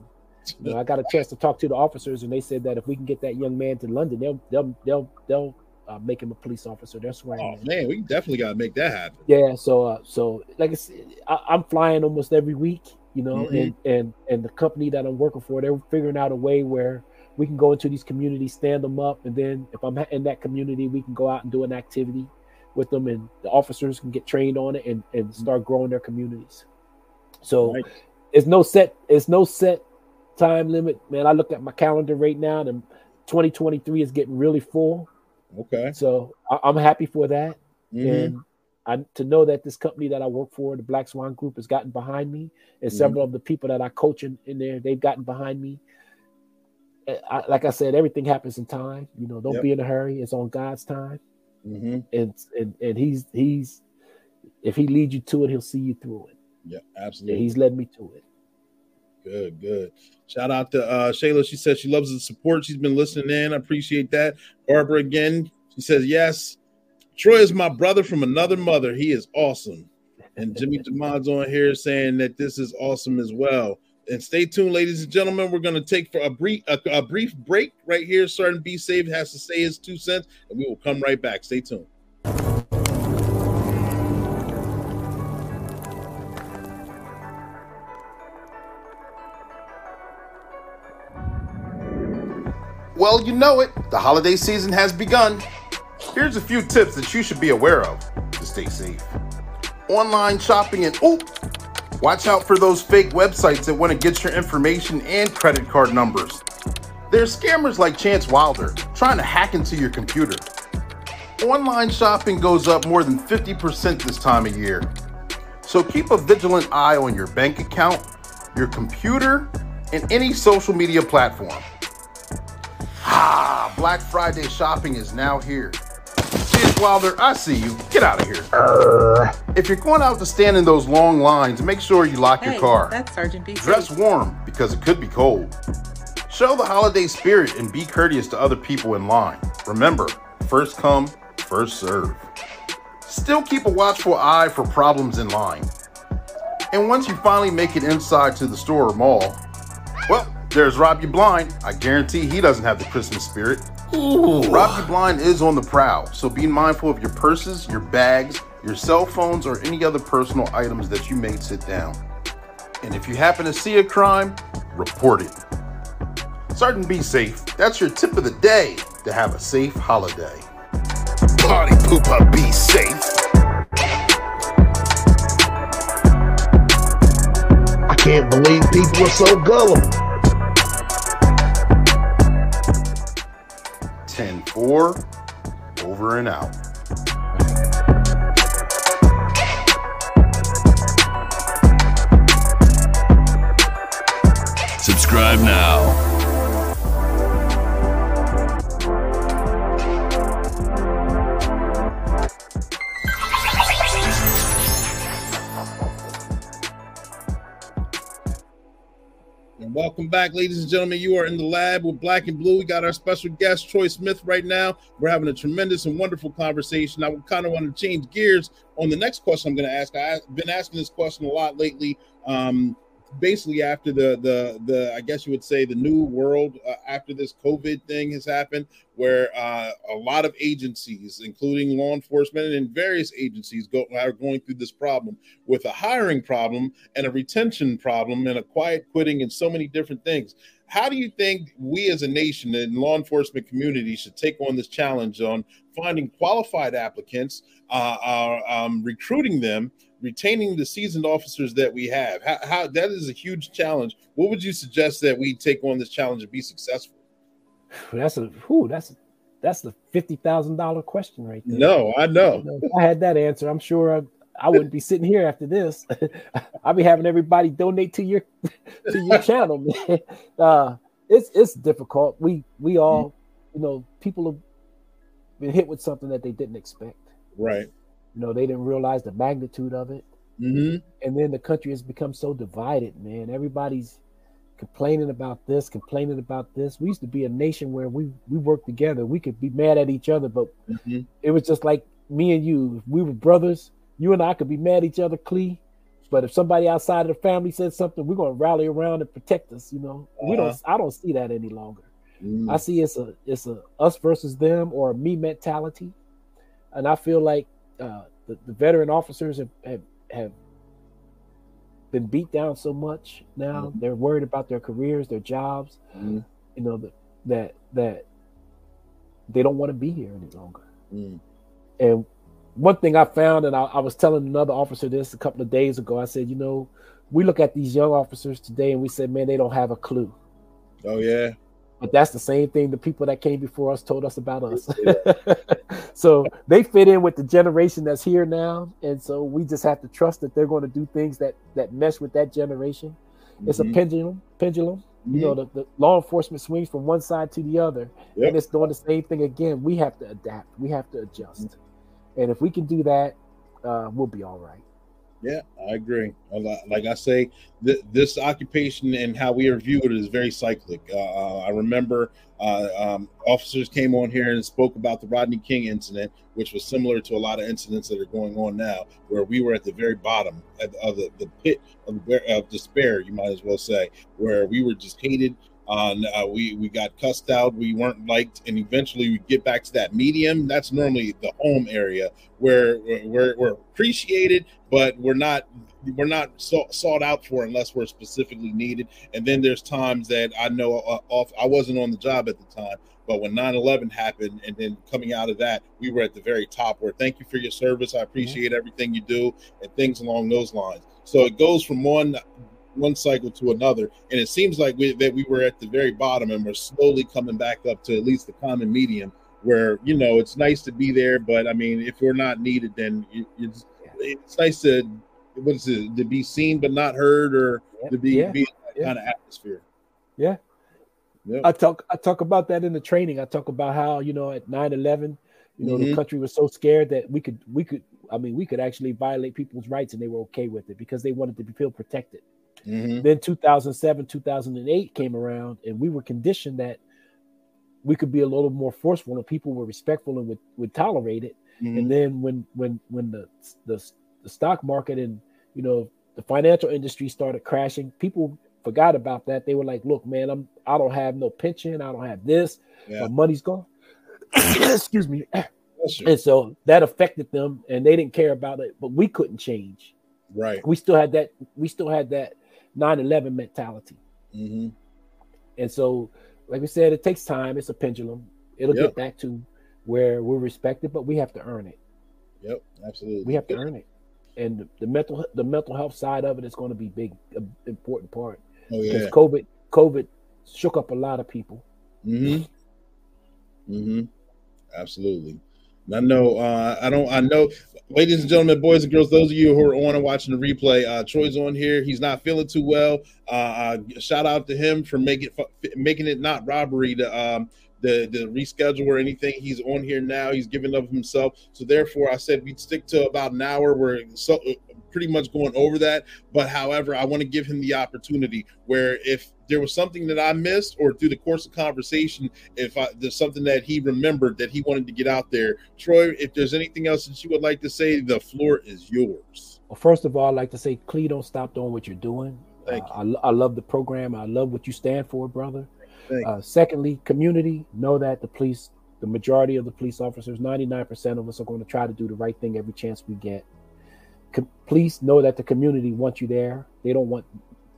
You know, I got a chance to talk to the officers, and they said that if we can get that young man to London, they'll they'll they'll they'll uh, make him a police officer. They're swearing. Oh man, we definitely got to make that happen. Yeah, so uh, so like I said, I, I'm flying almost every week, you know, Mhm. and and and the company that I'm working for, they're figuring out a way where we can go into these communities, stand them up, and then if I'm in that community, we can go out and do an activity with them, and the officers can get trained on it and and start growing their communities. So Nice. it's no set, it's no set time limit, man. I look at my calendar right now, and 2023 is getting really full. Okay. So I, I'm happy for that Mhm. and I, to know that this company that I work for, the Black Swan Group, has gotten behind me, and Mhm. several of the people that I coach in, in there, they've gotten behind me. I, like I said, everything happens in time. You know, don't Yep. be in a hurry. It's on God's time, Mhm. and and and He's He's if He leads you to it, He'll see you through it. Yeah, And absolutely. He's led me to it. Good, good. Shout out to uh, Shayla. She says she loves the support. She's been listening in. I appreciate that. Barbara again. She says yes. Troy is my brother from another mother. He is awesome. And Jimmy Jamad's on here saying that this is awesome as well. And stay tuned, ladies and gentlemen. We're going to take for a brief a, a brief break right here. Sergeant Be Safe has to say his two cents, and we will come right back. Stay tuned. Well, you know it. The holiday season has begun. Here's a few tips that you should be aware of to stay safe. Online shopping and oop, watch out for those fake websites that want to get your information and credit card numbers. There are scammers like Chance Wilder trying to hack into your computer. Online shopping goes up more than 50% this time of year. So keep a vigilant eye on your bank account, your computer, and any social media platform. Ah, Black Friday shopping is now here. Chance Wilder, I see you. Get out of here. Uh. If you're going out to stand in those long lines, make sure you lock Hey, your car. that's Sergeant B. Dress warm because it could be cold. Show the holiday spirit and be courteous to other people in line. Remember, first come, first serve. Still keep a watchful eye for problems in line. And once you finally make it inside to the store or mall, well, there's Rob You Blind. I guarantee he doesn't have the Christmas spirit. Rob You Blind is on the prowl, so be mindful of your purses, your bags, your cell phones, or any other personal items that you may sit down. And if you happen to see a crime, report it. Sergeant Be Safe, that's your tip of the day to have a safe holiday. Party pooper, be safe. I can't believe people are so gullible. 10 4, over and out. Subscribe now. Back, ladies and gentlemen. You are in the lab with Black and Blue. We got our special guest, Troy Smith, right now. We're having a tremendous and wonderful conversation. I kind of want to change gears on the next question I'm going to ask. I've been asking this question a lot lately. Um, basically, after the the the I guess you would say the new world uh, after this COVID thing has happened, where uh, a lot of agencies, including law enforcement and various agencies, go are going through this problem with a hiring problem and a retention problem and a quiet quitting and so many different things. How do you think we as a nation and law enforcement community should take on this challenge on finding qualified applicants, uh, uh, um, recruiting them, retaining the seasoned officers that we have? How, how that is a huge challenge. What would you suggest that we take on this challenge and be successful? That's a who that's that's the fifty thousand dollar question right there. No, I know. If I had that answer, I'm sure I, I wouldn't be sitting here after this. I'd be having everybody donate to your to your channel, man. Uh, it's it's difficult. We we all, you know, people have been hit with something that they didn't expect. Right. You know, they didn't realize the magnitude of it. Mm-hmm. And then the country has become so divided, man. Everybody's complaining about this, complaining about this. We used to be a nation where we we worked together. We could be mad at each other, but Mhm. it was just like me and you. If we were brothers, you and I could be mad at each other, Clee. But if somebody outside of the family said something, we're gonna rally around and protect us. You know, we don't. Uh-huh. I don't see that any longer. Mm. I see it's a it's a us versus them or a me mentality, and I feel like uh, the, the veteran officers have, have have been beat down so much now. They're worried about their careers, their jobs. Mhm. You know that that that they don't want to be here any longer. Mm. And one thing I found, and I, I was telling another officer this a couple of days ago, I said, you know, we look at these young officers today and we said, man, they don't have a clue. Oh yeah. But that's the same thing the people that came before us told us about us. so they fit in with the generation that's here now. And so we just have to trust that they're going to do things that that mesh with that generation. It's a Mhm. pendulum, pendulum. You know, the, the law enforcement swings from one side to the other, Yep. and it's doing the same thing again. We have to adapt, we have to adjust. And if we can do that, uh, we'll be all right. Yeah, I agree. Like I say, th- this occupation and how we are viewed is very cyclic. Uh, uh, I remember uh, um, officers came on here and spoke about the Rodney King incident, which was similar to a lot of incidents that are going on now, where we were at the very bottom of the, the pit of, of despair, you might as well say, where we were just hated. Uh, uh, we we got cussed out. We weren't liked, and eventually we get back to that medium. That's normally the home area where we're, we're, we're appreciated, but we're not we're not sought, sought out for unless we're specifically needed. And then there's times that I know uh, off. I wasn't on the job at the time, but when 9/11 happened, and then coming out of that, we were at the very top. Where thank you for your service. I appreciate everything you do, and things along those lines. So it goes from one one cycle to another, and it seems like we, that we were at the very bottom, and we're slowly coming back up to at least the common medium. Where you know it's nice to be there, but I mean, if we're not needed, then you, it's it's nice to what is it to be seen but not heard, or to be Yeah. be in that Yeah. kind of atmosphere. Yeah. Yep. I talk I talk about that in the training. I talk about how, you know, at 9-11, you know, Mhm. the country was so scared that we could we could I mean, we could actually violate people's rights and they were okay with it because they wanted to feel protected. Mhm. Then 2007, 2008 came around and we were conditioned that we could be a little more forceful and people were respectful and would, would tolerate it. Mhm. And then when when when the, the the stock market and you know the financial industry started crashing, people forgot about that. They were like, "Look, man, I'm I don't have no pension, I don't have this, Yeah. my money's gone." Excuse me. And so that affected them, and they didn't care about it. But we couldn't change. Right. We still had that. We still had that 9/11 mentality. hmm And so, like we said, it takes time. It's a pendulum. It'll Yep. get back to where we're respected, but we have to earn it. Yep. Absolutely. We have to earn it. And the, the mental the mental health side of it is going to be big, important part. Oh Because yeah. COVID COVID shook up a lot of people. hmm hmm Absolutely. I know. Uh, I don't. I know, ladies and gentlemen, boys and girls, those of you who are on and watching the replay, uh, Troy's on here. He's not feeling too well. Uh, uh, shout out to him for making making it not robbery to um, the the reschedule or anything. He's on here now. He's giving of himself. So therefore, I said we'd stick to about an hour. We're so pretty much going over that. But however, I want to give him the opportunity where if there was something that I missed or through the course of conversation, if I, there's something that he remembered that he wanted to get out there, Troy, if there's anything else that you would like to say, the floor is yours. Well, first of all, I'd like to say, Clee, don't stop doing what you're doing. Thank Uh, I, I love the program. I love what you stand for, brother. Thank Uh, secondly, community, know that the police, the majority of the police officers, 99% of us are going to try to do the right thing every chance we get. Com- police know that the community wants you there. They don't want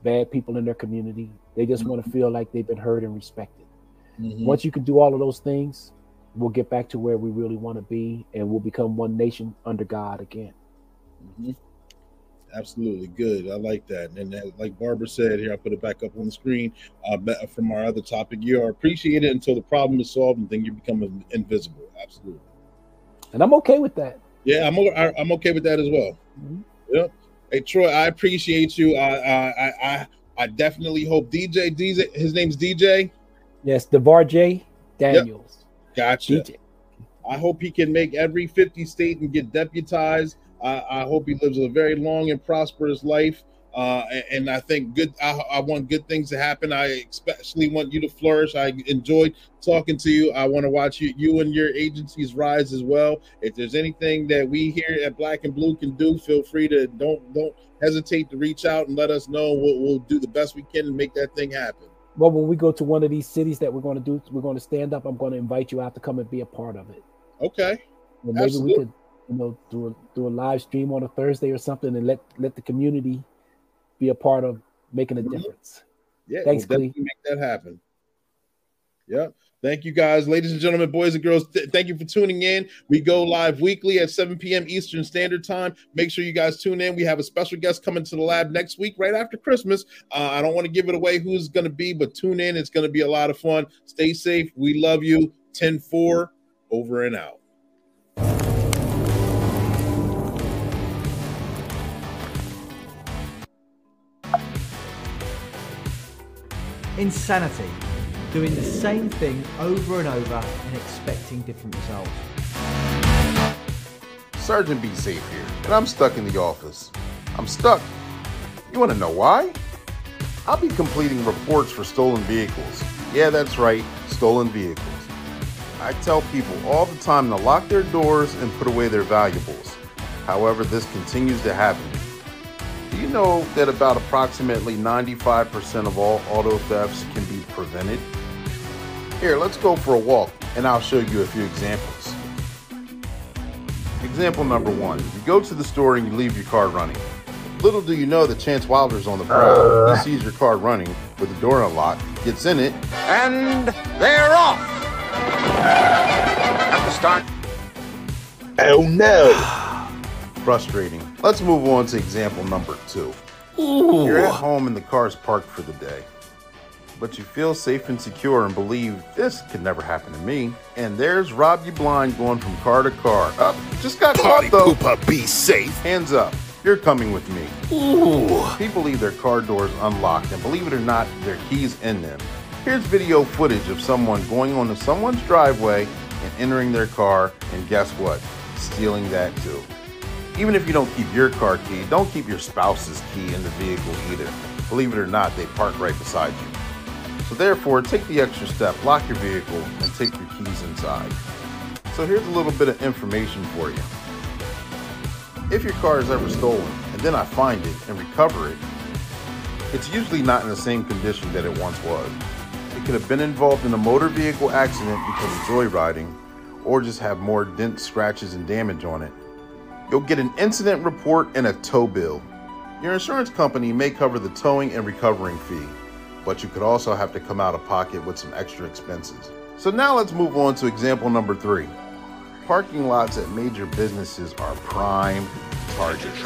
bad people in their community. They just want to feel like they've been heard and respected. Mhm. Once you can do all of those things, we'll get back to where we really want to be and we'll become one nation under God again. Mhm. Absolutely good. I like that. And that, like Barbara said here, I put it back up on the screen uh, from our other topic. You are appreciated until the problem is solved, and then you become invisible. Absolutely. And I'm okay with that. Yeah, I'm I'm okay with that as well. Mhm. Yep. Hey Troy, I appreciate you. I I I I, definitely hope DJ DJ his name's DJ. Yes, DeVar J. Daniels. Gotcha. DJ. I hope he can make every 50 state and get deputized. I, I hope he lives a very long and prosperous life. Uh, and, and I think good. I, I want good things to happen. I especially want you to flourish. I enjoyed talking to you. I want to watch you, you and your agencies rise as well. If there's anything that we here at Black and Blue can do, feel free to don't don't hesitate to reach out and let us know. We'll, we'll do the best we can to make that thing happen. Well, when we go to one of these cities that we're going to do, we're going to stand up. I'm going to invite you out to come and be a part of it. Okay. Well, maybe Absolutely. we could, you know, do a do a live stream on a Thursday or something, and let let the community be a part of making a Mhm. difference. Yeah, Thanks, we'll Clee. make that happen. Yeah. Thank you guys, ladies and gentlemen, boys and girls. th- thank you for tuning in. We go live weekly at 7 p.m. Eastern Standard Time. Make sure you guys tune in. We have a special guest coming to the lab next week, right after Christmas. Uh, I don't want to give it away who's going to be, but tune in. It's going to be a lot of fun. Stay safe. We love you. 10 4, over and out. Insanity. Doing the same thing over and over and expecting different results. Sergeant Be Safe here, and I'm stuck in the office. I'm stuck. You want to know why? I'll be completing reports for stolen vehicles. Yeah, that's right, stolen vehicles. I tell people all the time to lock their doors and put away their valuables. However, this continues to happen. Do you know that about approximately 95% of all auto thefts can be prevented? Here, let's go for a walk and I'll show you a few examples. Example number one you go to the store and you leave your car running. Little do you know that Chance Wilder's on the prowl. He uh. sees your car running with the door unlocked, gets in it, And they're off. At the start. Oh no! frustrating. Let's move on to example number two. You're at home and the car's parked for the day. But you feel safe and secure and believe this could never happen to me. And there's Rob You Blind going from car to car. Up, just got Party caught though. pooper, be safe. Hands up. You're coming with me. Ooh. People leave their car doors unlocked, and believe it or not, their keys in them. Here's video footage of someone going onto someone's driveway and entering their car, and guess what? Stealing that too. Even if you don't keep your car key, don't keep your spouse's key in the vehicle either. Believe it or not, they park right beside you. So therefore, take the extra step, lock your vehicle, and take your keys inside. So here's a little bit of information for you. If your car is ever stolen and then I find it and recover it, it's usually not in the same condition that it once was. It could have been involved in a motor vehicle accident because of joyriding, or just have more dents, scratches, and damage on it. You'll get an incident report and a tow bill. Your insurance company may cover the towing and recovering fee, but you could also have to come out of pocket with some extra expenses. So now let's move on to example number three. Parking lots at major businesses are prime targets.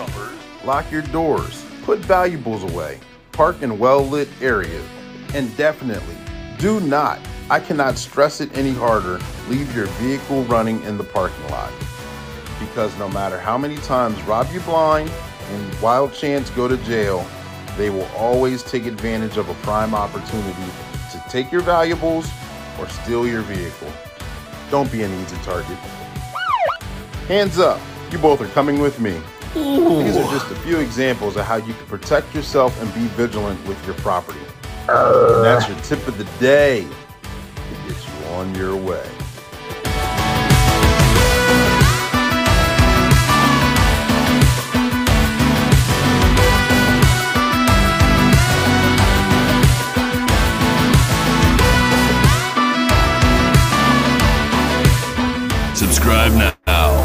Lock your doors, put valuables away, park in well lit areas, and definitely do not, I cannot stress it any harder, leave your vehicle running in the parking lot. Because no matter how many times Rob You Blind and Wild Chance go to jail, they will always take advantage of a prime opportunity to take your valuables or steal your vehicle. Don't be an easy target. Hands up, you both are coming with me. These are just a few examples of how you can protect yourself and be vigilant with your property. And that's your tip of the day to get you on your way. Subscribe now.